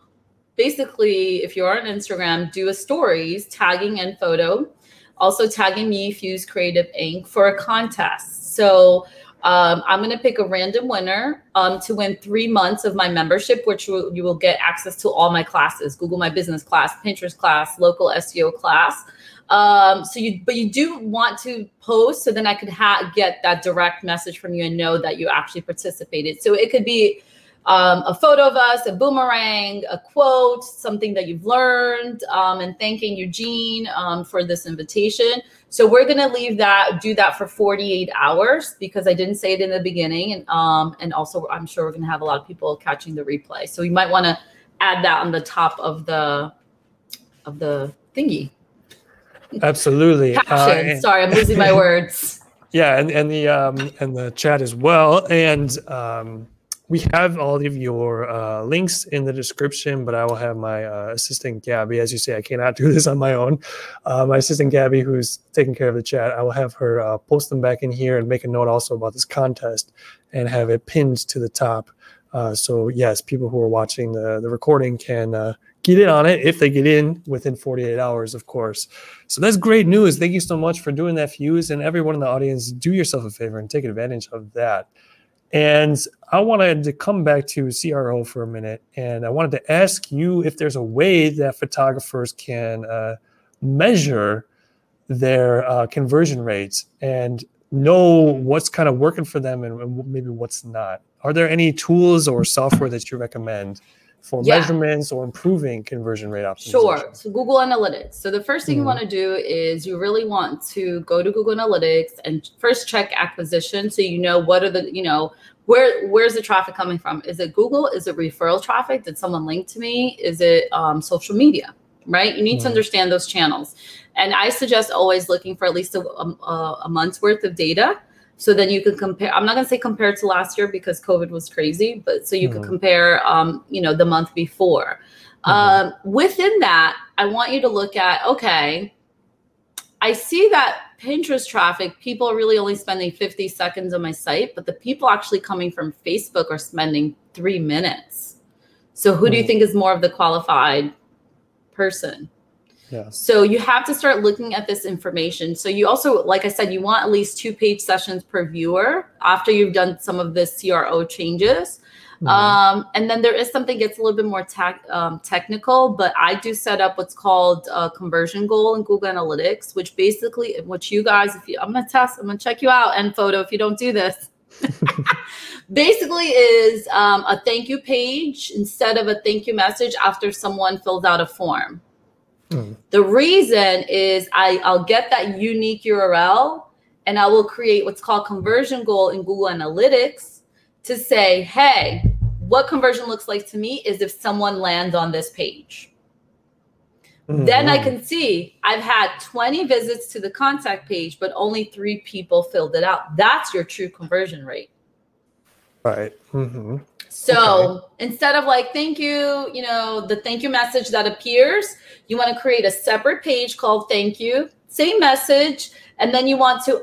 basically, if you're on Instagram, do a stories tagging and photo, also tagging me, Fuse Creative Inc. for a contest. So um, I'm going to pick a random winner um, to win three months of my membership, which you will get access to all my classes: Google My Business class, Pinterest class, local SEO class. Um, so you, but you do want to post, so then I could ha- get that direct message from you and know that you actually participated. So it could be um, a photo of us, a boomerang, a quote, something that you've learned, um, and thanking Eugene um, for this invitation. So we're gonna leave that, do that for 48 hours because I didn't say it in the beginning, and um, and also I'm sure we're gonna have a lot of people catching the replay. So you might want to add that on the top of the of the thingy. Absolutely. Uh, Sorry, I'm losing my words. Yeah, and and the um and the chat as well, and um we have all of your uh, links in the description, but I will have my uh, assistant Gabby. As you say, I cannot do this on my own. Uh, my assistant Gabby, who's taking care of the chat, I will have her uh, post them back in here and make a note also about this contest and have it pinned to the top. Uh, so yes, people who are watching the the recording can uh, get in on it if they get in within 48 hours, of course. So that's great news. Thank you so much for doing that, Fuse, and everyone in the audience. Do yourself a favor and take advantage of that. And I wanted to come back to CRO for a minute, and I wanted to ask you if there's a way that photographers can uh, measure their uh, conversion rates and know what's kind of working for them and maybe what's not. Are there any tools or software that you recommend for yeah. measurements or improving conversion rate optimization? Sure. So Google Analytics. So the first thing mm-hmm. you want to do is you really want to go to Google Analytics and first check acquisition so you know what are the, you know, where where's the traffic coming from? Is it Google? Is it referral traffic? Did someone link to me? Is it um, social media? Right? You need mm-hmm. to understand those channels. And I suggest always looking for at least a, a, a month's worth of data so then you can compare i'm not going to say compare to last year because covid was crazy but so you mm-hmm. could compare um, you know the month before mm-hmm. um, within that i want you to look at okay i see that pinterest traffic people are really only spending 50 seconds on my site but the people actually coming from facebook are spending three minutes so who do you mm-hmm. think is more of the qualified person so you have to start looking at this information. So you also, like I said, you want at least two page sessions per viewer after you've done some of the CRO changes. Mm-hmm. Um, and then there is something gets a little bit more tech, um, technical, but I do set up what's called a conversion goal in Google Analytics, which basically, what you guys, if you, I'm gonna test, I'm gonna check you out, and photo if you don't do this. basically is um, a thank you page instead of a thank you message after someone fills out a form. The reason is I, I'll get that unique URL and I will create what's called conversion goal in Google Analytics to say, hey, what conversion looks like to me is if someone lands on this page. Mm-hmm. Then I can see I've had 20 visits to the contact page, but only three people filled it out. That's your true conversion rate. Right. Mm-hmm. So okay. instead of like, thank you, you know, the thank you message that appears, you want to create a separate page called thank you, same message, and then you want to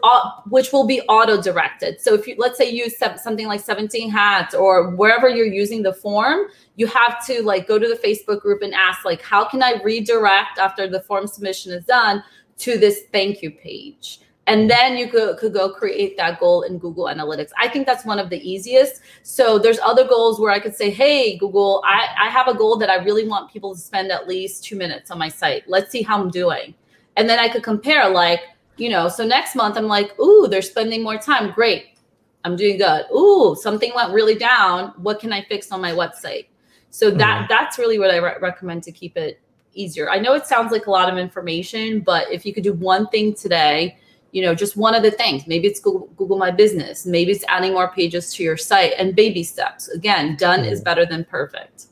which will be auto directed so if you let's say you use something like 17hats or wherever you're using the form you have to like go to the facebook group and ask like how can i redirect after the form submission is done to this thank you page? And then you could, could go create that goal in google analytics. I think that's one of the easiest. So there's other goals where i could say hey google I, I have a goal that i really want people to spend at least two minutes on my site. Let's see how i'm doing and then i could compare like you know, so next month I'm like, ooh, they're spending more time. Great. I'm doing good. Ooh, something went really down. What can I fix on my website? So that mm-hmm. that's really what I re- recommend to keep it easier. I know it sounds like a lot of information, but if you could do one thing today, you know, just one of the things, maybe it's Google, Google My Business, maybe it's adding more pages to your site and baby steps. Again, done mm-hmm. is better than perfect.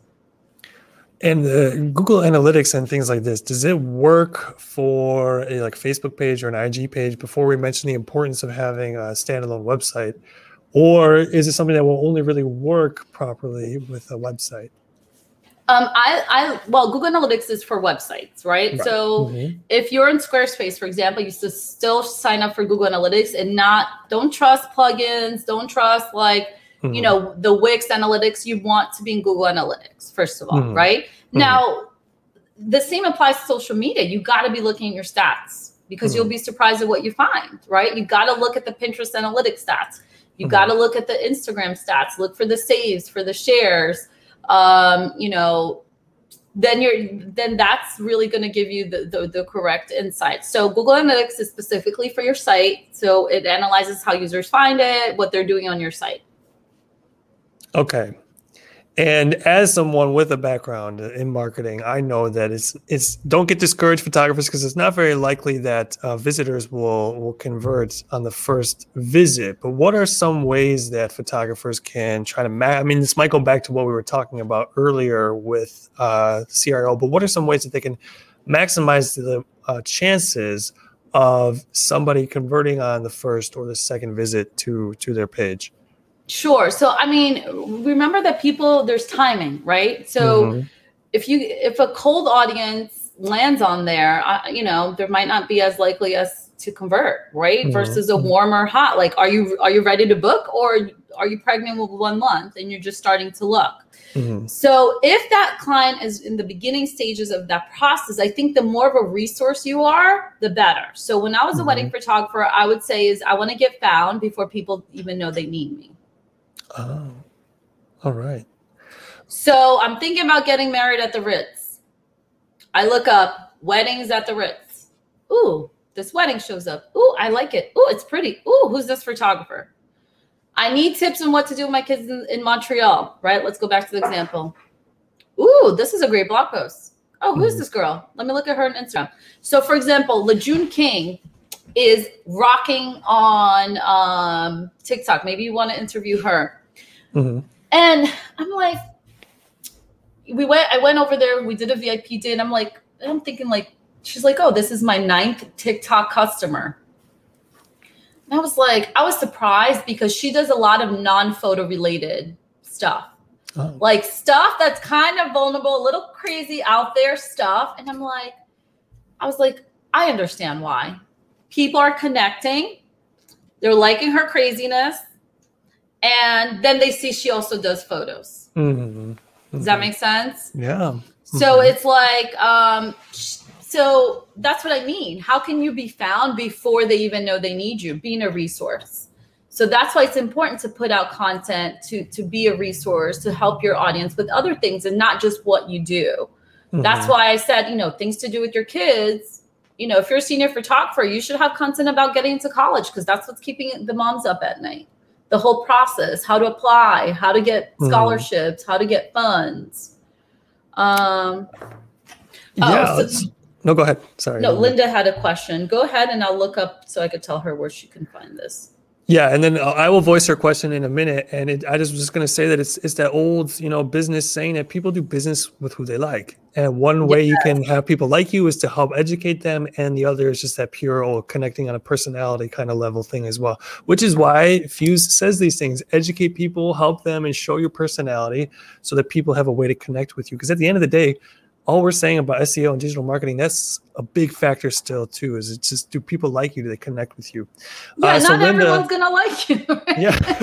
And the Google Analytics and things like this, does it work for a like Facebook page or an IG page before we mention the importance of having a standalone website? Or is it something that will only really work properly with a website? Um, I, I, well, Google Analytics is for websites, right? right. So mm-hmm. if you're in Squarespace, for example, you should still sign up for Google Analytics and not, don't trust plugins, don't trust like, Mm-hmm. You know, the Wix analytics, you want to be in Google Analytics, first of all, mm-hmm. right? Mm-hmm. Now, the same applies to social media. You got to be looking at your stats because you'll mm-hmm. be surprised at what you find, right? You got to look at the Pinterest analytics stats. You mm-hmm. got to look at the Instagram stats, look for the saves, for the shares. Um, you know, then you're then that's really going to give you the, the, the correct insight. So Google Analytics is specifically for your site. So it analyzes how users find it, what they're doing on your site. Okay. And as someone with a background in marketing, I know that it's it's don't get discouraged, photographers, because it's not very likely that uh, visitors will will convert on the first visit. But what are some ways that photographers can try to? Ma- I mean, this might go back to what we were talking about earlier with uh, CRO. But what are some ways that they can maximize the uh, chances of somebody converting on the first or the second visit to to their page? Sure. So I mean, remember that people there's timing, right? So mm-hmm. if you if a cold audience lands on there, uh, you know, there might not be as likely as to convert, right? Mm-hmm. Versus a warmer hot. Like, are you are you ready to book, or are you pregnant with one month and you're just starting to look? Mm-hmm. So if that client is in the beginning stages of that process, I think the more of a resource you are, the better. So when I was a wedding mm-hmm. photographer, I would say is I want to get found before people even know they need me. Oh, all right. So I'm thinking about getting married at the Ritz. I look up weddings at the Ritz. Ooh, this wedding shows up. Ooh, I like it. Ooh, it's pretty. Ooh, who's this photographer? I need tips on what to do with my kids in, in Montreal, right? Let's go back to the example. Ooh, this is a great blog post. Oh, who's mm. this girl? Let me look at her on Instagram. So, for example, Lejeune King is rocking on um, TikTok. Maybe you want to interview her. Mm-hmm. And I'm like, we went, I went over there, we did a VIP day, and I'm like, I'm thinking like, she's like, oh, this is my ninth TikTok customer. And I was like, I was surprised because she does a lot of non-photo related stuff. Oh. Like stuff that's kind of vulnerable, a little crazy out there stuff. And I'm like, I was like, I understand why people are connecting, they're liking her craziness, and then they see she also does photos. Mm-hmm. Does that make sense? Yeah. Mm-hmm. So it's like, um, so that's what I mean. How can you be found before they even know they need you? Being a resource. So that's why it's important to put out content to to be a resource to help your audience with other things and not just what you do. Mm-hmm. That's why I said, you know, things to do with your kids you know, if you're a senior photographer, you should have content about getting into college because that's what's keeping the moms up at night. The whole process, how to apply, how to get hmm. scholarships, mm. how to get funds. Um, oh, yeah, so, No, go ahead. Sorry. No, Linda had a question. Go ahead and I'll look up so I could tell her where she can find this. Yeah, and then uh, I will voice her question in a minute. And it, I just was just going to say that it's it's that old you know business saying that people do business with who they like, and one way you can have people like you is to help educate them, and the other is just that pure old connecting on a personality kind of level thing as well. Which is why Fuse says these things: educate people, help them, and show your personality, so that people have a way to connect with you. Because at the end of the day, all we're saying about SEO and digital marketing, that's a big factor still too. Is it's just do people like you? Do they connect with you? Yeah, uh, so not Linda, everyone's gonna like you. Right? Yeah,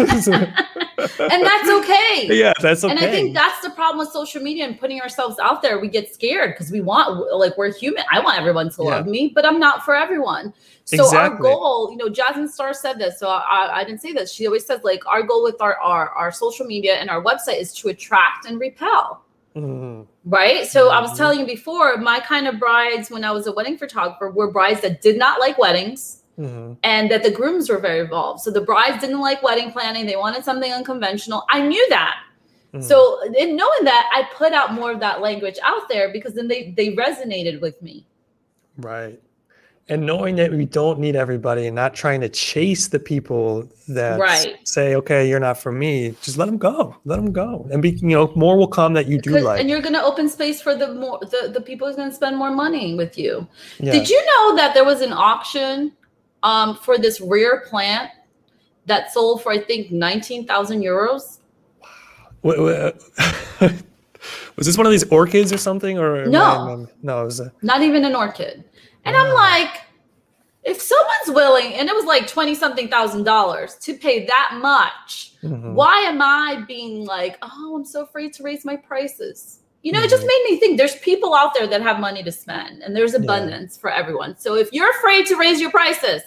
and that's okay. Yeah, that's okay. And I think that's the problem with social media and putting ourselves out there. We get scared because we want, like, we're human. I want everyone to love me, but I'm not for everyone. So exactly. our goal, you know, Jasmine Star said this, so I, I didn't say this. She always says like our goal with our, our our social media and our website is to attract and repel. Mm-hmm. Right. So mm-hmm. I was mm-hmm. telling you before, my kind of brides when I was a wedding photographer were brides that did not like weddings. Mm-hmm. And that the grooms were very involved. So the brides didn't like wedding planning. They wanted something unconventional. I knew that. Mm-hmm. So in knowing that, I put out more of that language out there because then they they resonated with me. Right and knowing that we don't need everybody and not trying to chase the people that right. say okay you're not for me just let them go let them go and be you know more will come that you do like and you're going to open space for the more the, the people who's going to spend more money with you yeah. did you know that there was an auction um, for this rare plant that sold for i think 19000 euros wow. was this one of these orchids or something or no no it was a, not even an orchid and I'm like, if someone's willing, and it was like 20 something thousand dollars to pay that much, mm-hmm. why am I being like, oh, I'm so afraid to raise my prices? You know, mm-hmm. it just mm-hmm. made me think there's people out there that have money to spend and there's abundance yeah. for everyone. So if you're afraid to raise your prices,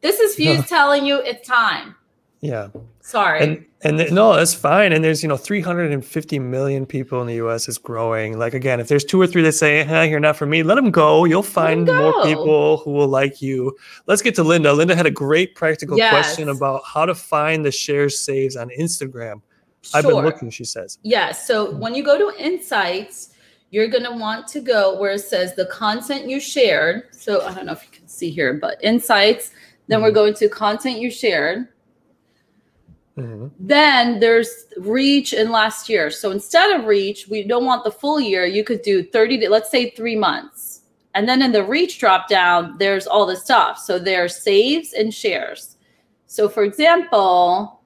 this is Fuse telling you it's time. Yeah. Sorry. And and th- no, that's fine. And there's you know 350 million people in the U.S. is growing. Like again, if there's two or three that say, hey, "You're not for me," let them go. You'll find go. more people who will like you. Let's get to Linda. Linda had a great practical yes. question about how to find the shares saves on Instagram. Sure. I've been looking. She says. Yeah. So when you go to Insights, you're going to want to go where it says the content you shared. So I don't know if you can see here, but Insights. Then mm-hmm. we're going to content you shared Mm-hmm. Then there's reach in last year. So instead of reach, we don't want the full year. You could do 30 to, let's say three months. And then in the reach drop down, there's all the stuff. So there's saves and shares. So for example,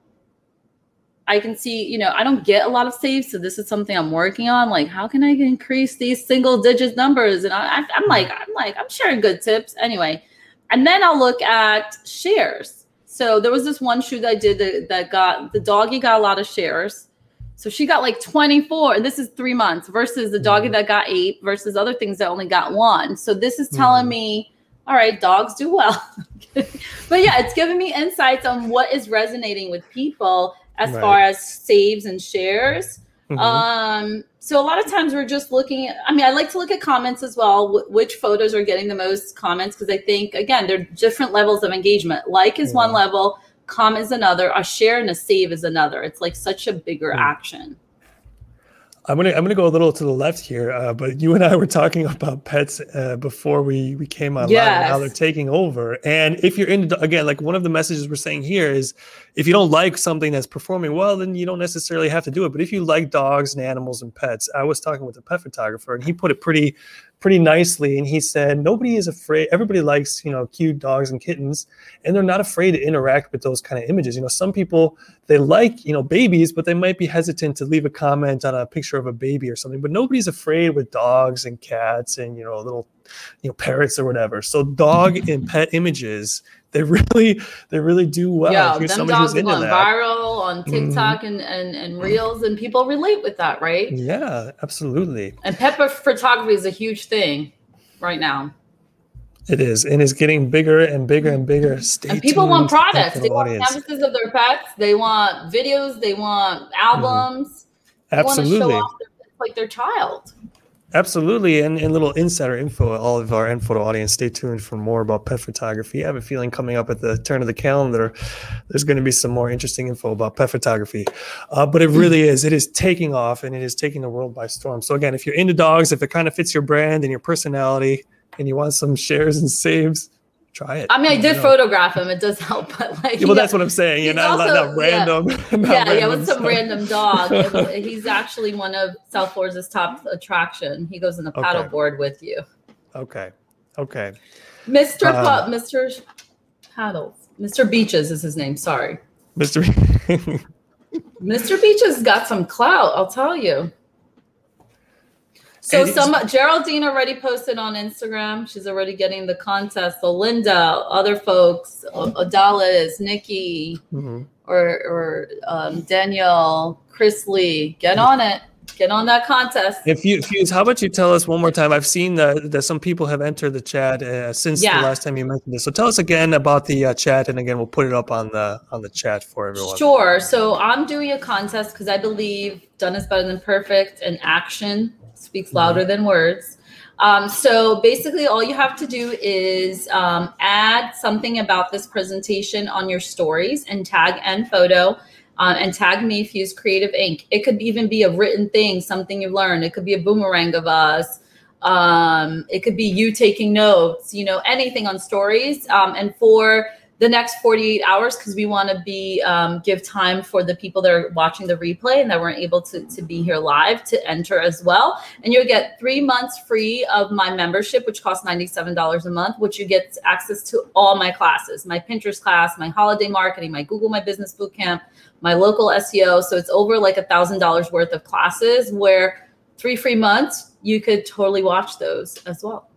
I can see, you know, I don't get a lot of saves. So this is something I'm working on. Like, how can I increase these single digit numbers? And I, I'm like, I'm like, I'm sharing good tips anyway. And then I'll look at shares. So there was this one shoot I did that, that got the doggy got a lot of shares. So she got like 24, and this is three months versus the doggy mm-hmm. that got eight versus other things that only got one. So this is telling mm-hmm. me, all right, dogs do well. but yeah, it's giving me insights on what is resonating with people as right. far as saves and shares. Mm-hmm. Um, so a lot of times we're just looking at, I mean, I like to look at comments as well, w- which photos are getting the most comments, because I think, again, there are different levels of engagement. Like is one level, comment is another, a share and a save is another. It's like such a bigger mm-hmm. action. I'm gonna I'm gonna go a little to the left here, uh, but you and I were talking about pets uh, before we we came online yes. and how they're taking over. And if you're into again, like one of the messages we're saying here is, if you don't like something that's performing well, then you don't necessarily have to do it. But if you like dogs and animals and pets, I was talking with a pet photographer, and he put it pretty pretty nicely and he said nobody is afraid everybody likes you know cute dogs and kittens and they're not afraid to interact with those kind of images. You know some people they like you know babies but they might be hesitant to leave a comment on a picture of a baby or something but nobody's afraid with dogs and cats and you know little you know parrots or whatever. So dog and pet images they really they really do well. Yeah, them dogs going viral on mm-hmm. TikTok mm-hmm. and, and and reels, and people relate with that, right? Yeah, absolutely. And pet photography is a huge thing right now. It is, and it's getting bigger and bigger and bigger. Stay and people want products. They want canvases of their pets. They want videos. They want albums. Mm. Absolutely, they want to show off their, like their child. Absolutely. And, and little insider info, all of our nPhoto audience, stay tuned for more about pet photography. I have a feeling coming up at the turn of the calendar, there's going to be some more interesting info about pet photography. Uh, but it really is, it is taking off and it is taking the world by storm. So again, if you're into dogs, if it kind of fits your brand and your personality, and you want some shares and saves, try it. I mean, I did photograph him. It does help, but like, yeah, well, that's what I'm saying. You're not, also, not, random. Yeah, not yeah, random yeah, with some random dog. he's actually one of South Florida's top attraction. He goes in the paddleboard okay. with you. Okay. Okay. Mr. Uh, Mr. Paddles. Mr. Beaches is his name. Sorry. Mr. Mr. Beaches got some clout, I'll tell you. So some Geraldine already posted on Instagram. She's already getting the contest. So Linda, other folks, Adalis, Nikki, mm-hmm. or or um, Danielle, Chris Lee, get on it. Get on that contest. If you, Fuse, how about you tell us one more time? I've seen that, that some people have entered the chat uh, since yeah. the last time you mentioned this. So tell us again about the uh, chat, and again we'll put it up on the on the chat for everyone. Sure. So I'm doing a contest because I believe done is better than perfect, and action speaks louder mm-hmm. than words. Um, so basically, all you have to do is um, add something about this presentation on your stories and tag nPhoto uh, and tag me if you use Creative Ink. It could even be a written thing, something you've learned. It could be a boomerang of us. Um, it could be you taking notes, you know, anything on stories. Um, and for the next 48 hours because we want to be um, give time for the people that are watching the replay and that weren't able to, to be here live to enter as well. And you'll get three months free of my membership which costs $97 a month which you get access to all my classes my pinterest class my holiday marketing my google my business bootcamp my local seo so it's over like a thousand dollars worth of classes where three free months you could totally watch those as well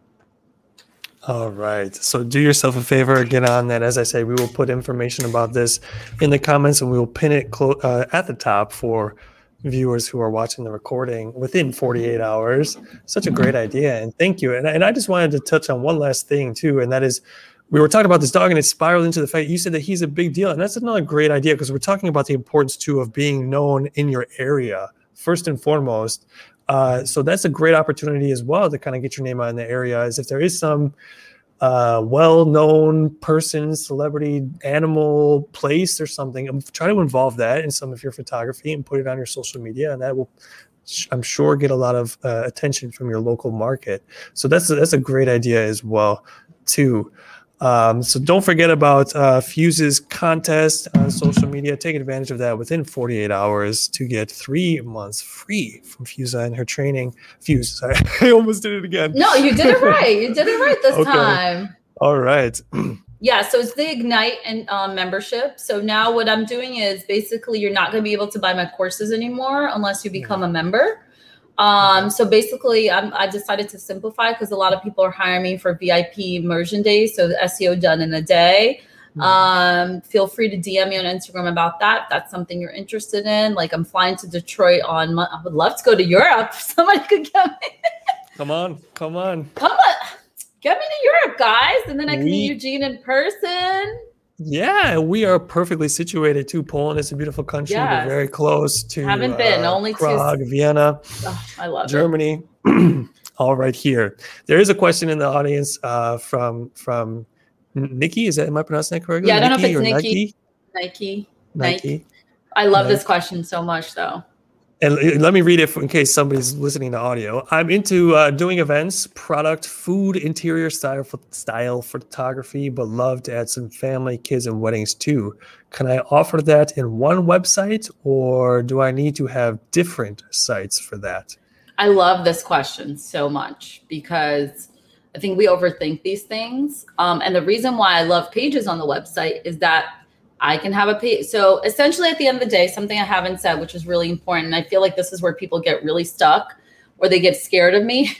all right. So do yourself a favor, get on that. As I say, we will put information about this in the comments and we will pin it clo- uh, at the top for viewers who are watching the recording within 48 hours. Such a great idea. And thank you. And, and I just wanted to touch on one last thing, too. And that is, we were talking about this dog and it spiraled into the fact you said that he's a big deal. And that's another great idea because we're talking about the importance, too, of being known in your area, first and foremost. Uh, so that's a great opportunity as well to kind of get your name out in the area. Is if there is some uh, well-known person, celebrity, animal, place, or something, um, try to involve that in some of your photography and put it on your social media, and that will, I'm sure, get a lot of uh, attention from your local market. So that's that's a great idea as well, too. Um, so don't forget about uh, Fuse's contest on social media. Take advantage of that within 48 hours to get three months free from Fuse and her training. Fuse, sorry, I almost did it again. No, you did it right. You did it right this okay. time. All right. yeah, so it's the Ignite and um, membership. So now what I'm doing is basically you're not going to be able to buy my courses anymore unless you become a member. Um, so basically, I'm, i decided to simplify because a lot of people are hiring me for VIP immersion days. So the SEO done in a day. Mm-hmm. Um, feel free to DM me on Instagram about that. That's something you're interested in. Like I'm flying to Detroit on. I would love to go to Europe. Somebody could get me. come on, come on, come on, get me to Europe, guys, and then I can we- meet Eugene in person. Yeah, we are perfectly situated too. Poland is a beautiful country. Yes. We're very close to haven't been uh, only Prague, two... Vienna, oh, I love Germany. All right, here there is a question in the audience uh, from from Nikki. Is that am I pronouncing that correctly? Yeah, I don't Nikki know if it's Nikki. Nike. Nike. Nike. I love Nike. this question so much, though and let me read it in case somebody's listening to audio. I'm into uh, doing events, product, food, interior style, style photography, but love to add some family, kids, and weddings too. Can I offer that in one website, or do I need to have different sites for that? I love this question so much because I think we overthink these things. Um, and the reason why I love pages on the website is that I can have a page. So essentially, at the end of the day, something I haven't said, which is really important, and I feel like this is where people get really stuck or they get scared of me.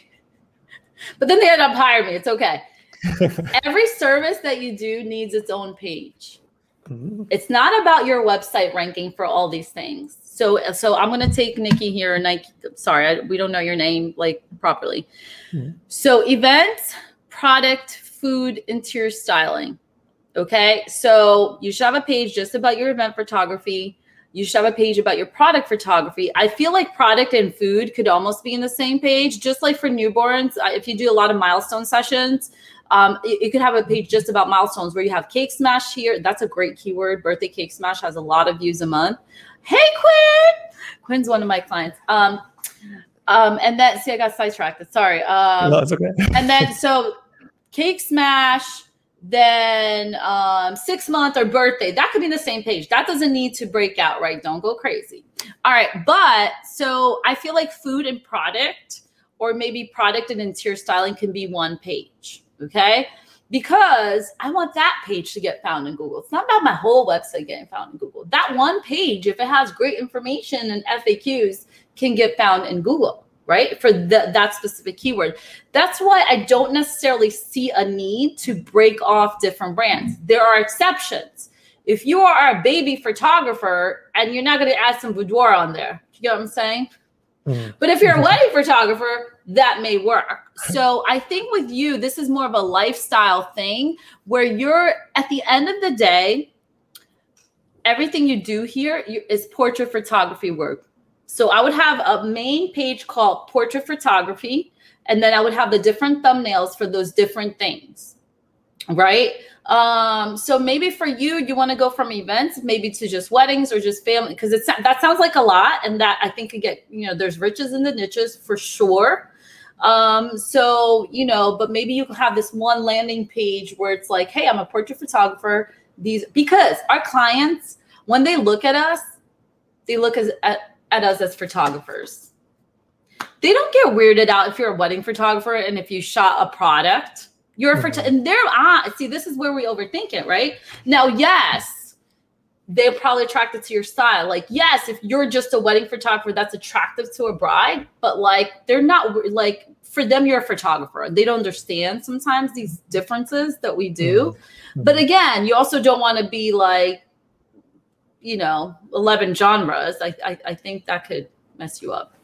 but then they end up hiring me. It's okay. Every service that you do needs its own page. Mm-hmm. It's not about your website ranking for all these things. So, so I'm going to take Nikki here. Nike. Sorry, I, we don't know your name like properly. Mm-hmm. So, events, product, food, interior styling Okay. So you should have a page just about your event photography. You should have a page about your product photography. I feel like product and food could almost be in the same page, just like for newborns. If you do a lot of milestone sessions, um, you, you could have a page just about milestones where you have cake smash here. That's a great keyword. Birthday cake smash has a lot of views a month. Hey, Quinn. Quinn's one of my clients. Um, um, and then see, I got sidetracked. Sorry. Um, no, it's okay. and then so cake smash, then um, six month or birthday. That could be the same page. That doesn't need to break out, right? Don't go crazy. All right. But so I feel like food and product, or maybe product and interior styling can be one page. Okay. Because I want that page to get found in Google. It's not about my whole website getting found in Google. That one page, if it has great information and FAQs, can get found in Google right? For the, that specific keyword. That's why I don't necessarily see a need to break off different brands. There are exceptions. If you are a baby photographer and you're not going to add some boudoir on there, you get what I'm saying? Mm-hmm. But if you're a wedding photographer, that may work. So I think with you, this is more of a lifestyle thing where you're at the end of the day, everything you do here is portrait photography work so I would have a main page called portrait photography, and then I would have the different thumbnails for those different things. Right. Um, so maybe for you, you want to go from events, maybe to just weddings or just family, because it's that sounds like a lot, and that I think could get you know there's riches in the niches for sure. Um, so you know, but maybe you have this one landing page where it's like, hey, I'm a portrait photographer. These because our clients, when they look at us, they look as at at us as photographers. They don't get weirded out if you're a wedding photographer and if you shot a product. You're a mm-hmm. and they're ah, see, this is where we overthink it, right? Now, yes, they're probably attracted to your style. Like, yes, if you're just a wedding photographer, that's attractive to a bride, but like they're not like for them, you're a photographer. They don't understand sometimes these differences that we do. Mm-hmm. But again, you also don't want to be like, you know 11 genres I, I, I think that could mess you up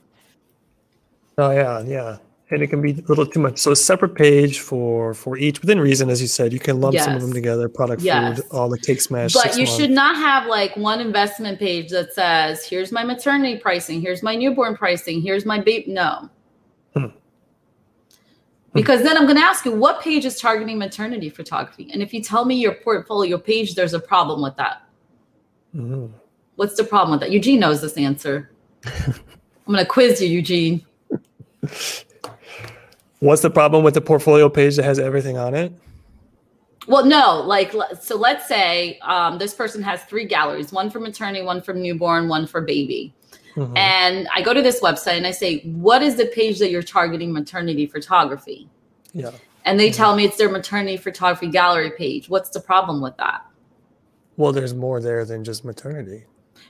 oh yeah yeah and it can be a little too much so a separate page for for each within reason as you said you can lump yes. some of them together product yes. food all the cake smash but you month. should not have like one investment page that says here's my maternity pricing here's my newborn pricing here's my baby no hmm. because then I'm going to ask you what page is targeting maternity photography. And if you tell me your portfolio page, there's a problem with that. Mm-hmm. What's the problem with that? Eugene knows this answer. I'm going to quiz you, Eugene. What's the problem with the portfolio page that has everything on it? Well, no, like so. Let's say um, this person has three galleries: one for maternity, one for newborn, one for baby. Mm-hmm. And I go to this website and I say, "What is the page that you're targeting maternity photography?" Yeah. And they mm-hmm. tell me it's their maternity photography gallery page. What's the problem with that? Well, there's more there than just maternity.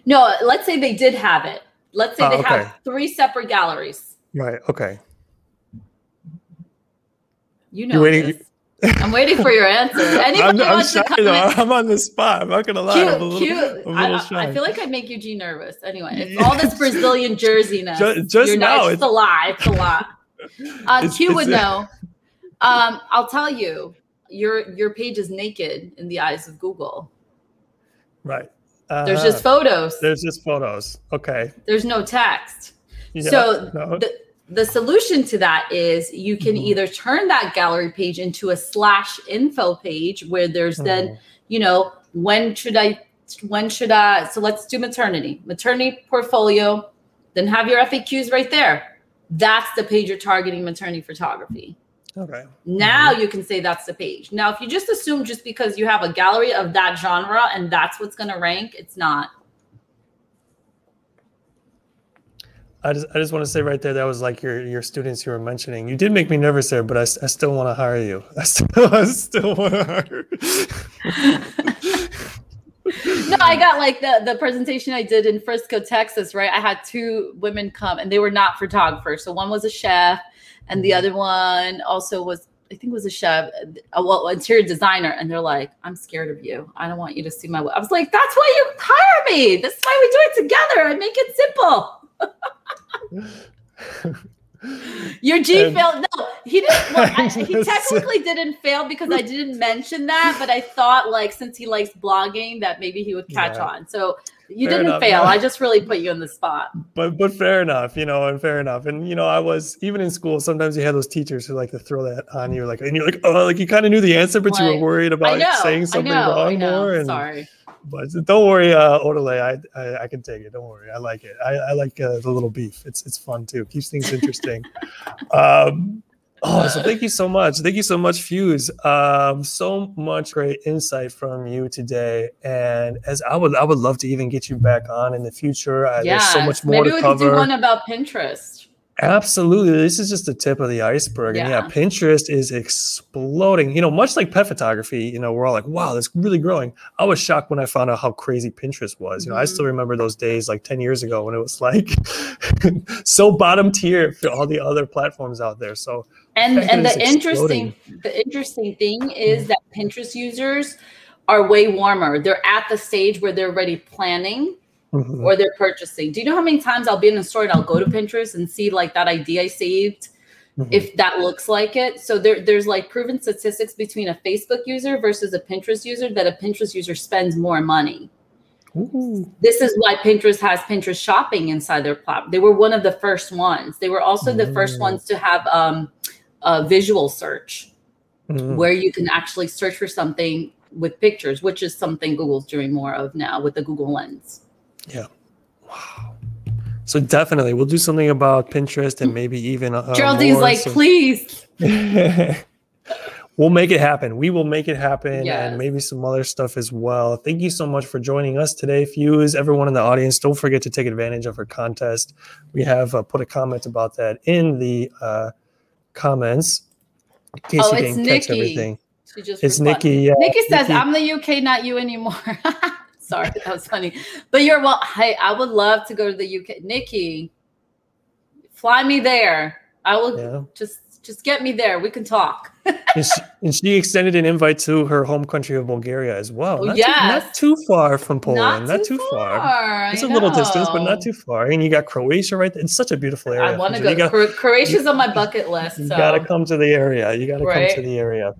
No, let's say they did have it. Let's say oh, they okay. have three separate galleries. Right. Okay. You know, waiting, I'm waiting for your answer. Anybody I'm, I'm, shy, I'm on the spot. I'm not gonna lie. Cute, little, cute. I, I, feel like I make Eugene nervous. Anyway, it's all this Brazilian jerseyness. Just, just now, it's, it's, a lie. It's a lot. Uh, Q would know. Um, I'll tell you, your your page is naked in the eyes of Google. Right. Uh, there's just photos. There's just photos. Okay. There's no text. Yeah, so no. the the solution to that is you can mm-hmm. either turn that gallery page into a slash info page where there's mm-hmm. then, you know, when should I when should I so let's do maternity. Maternity portfolio, then have your FAQs right there. That's the page you're targeting maternity photography. Okay. Now mm-hmm. you can say that's the page. Now, if you just assume just because you have a gallery of that genre and that's what's going to rank, it's not. I just, I just want to say right there that was like your your students you were mentioning. You did make me nervous there, but I, I still want to hire you. I still I still want to hire. You. No, I got like the the presentation I did in Frisco, Texas. Right, I had two women come, and they were not photographers. So one was a chef, and the mm-hmm. other one also was I think was a chef, a well, interior designer, and they're like, "I'm scared of you. I don't want you to see my." I was like, "That's why you hire me. This is why we do it together. I make it simple." Eugene, failed. No, he didn't. Well, I, he technically didn't fail because I didn't mention that, but I thought like since he likes blogging that maybe he would catch yeah. on. So you fair didn't enough. fail. I just really put you in the spot. But but fair enough, you know, and fair enough. And you know, I was even in school. Sometimes you had those teachers who like to throw that on you, like, and you're like, oh, like you kind of knew the answer, but like, you were worried about know, saying something wrong more. And, Sorry. But don't worry, uh, Odele, I, I, I can take it. Don't worry, I like it. I, I like uh, the little beef. It's it's fun too. Keeps things interesting. um, Oh, so thank you so much. Thank you so much, Fuse. Um, so much great insight from you today. And as I would, I would love to even get you back on in the future. Uh, yeah, there's so much more maybe to we cover. could do one about Pinterest. Absolutely. This is just the tip of the iceberg. And yeah, Yeah. Pinterest is exploding. You know, much like pet photography, you know, we're all like, wow, that's really growing. I was shocked when I found out how crazy Pinterest was. You know, I Mhm. still remember those days like 10 years ago when it was like so bottom tier for all the other platforms out there. So And and the interesting the interesting thing is that Pinterest users are way warmer. They're at the stage where they're already planning mhm, or they're purchasing. Do you know how many times I'll be in a store and I'll go to Pinterest and see like that idea I saved mhm. if that looks like it. So there, there's like proven statistics between a Facebook user versus a Pinterest user that a Pinterest user spends more money. Ooh, This is why Pinterest has Pinterest shopping inside their platform. They were one of the first ones. They were also the first Mm. ones to have um, a visual search mhm. where you can actually search for something with pictures, which is something Google's doing more of now with the Google Lens. Yeah. Wow. So definitely, we'll do something about Pinterest and maybe even uh, Geraldine's like, so- please. we'll make it happen. We will make it happen, Yes. and maybe some other stuff as well. Thank you so much for joining us today, Fuse. Everyone in the audience, don't forget to take advantage of our contest. We have uh, put a comment about that in the uh, comments in case Oh, you it's didn't catch Nikki. everything. She just It's. Nikki. Yeah, Nikki says, Nikki. I'm the UK, not you anymore. Sorry, that was funny. But you're well, hey, I would love to go to the UK. Nikki, fly me there. I will Yeah. just just get me there. We can talk. and, she, and she extended an invite to her home country of Bulgaria as well. Oh, Not, yes. too, not too far from Poland. Not, too, far. I It's a little distance, but not too far. And you got Croatia right there. It's such a beautiful area. I want to go. Got, Croatia's on my bucket list. you So. gotta come to the area. You gotta Right. come to the area.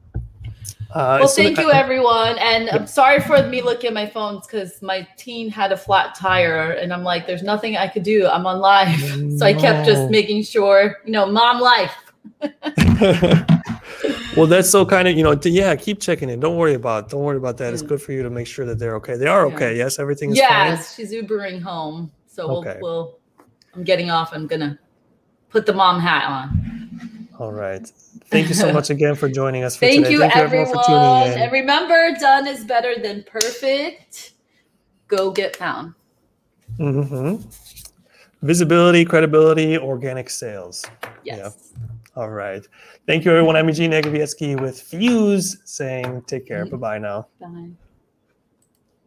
Uh, Well, so thank you, I- everyone. And I'm sorry for me looking at my phones because my teen had a flat tire, and I'm like, there's nothing I could do. I'm on live. So I kept just making sure, you know, mom life. well, that's so kind of you know. t- yeah, keep checking in. Don't worry about. Don't worry about that. It's good for you to make sure that they're okay. They are Yeah. okay. Yes, everything's Yes, she's Ubering home. So we'll, Okay. we'll, I'm getting off. I'm going to put the mom hat on. All right. Thank you so much again for joining us. For Thank today. you, Thank you everyone. everyone for tuning in. And remember, done is better than perfect. Go get found. hmm Visibility, credibility, organic sales. Yes. All right. Thank you, everyone. I'm Eugene Negovietsky with Fuse saying take care. Bye bye now. Bye.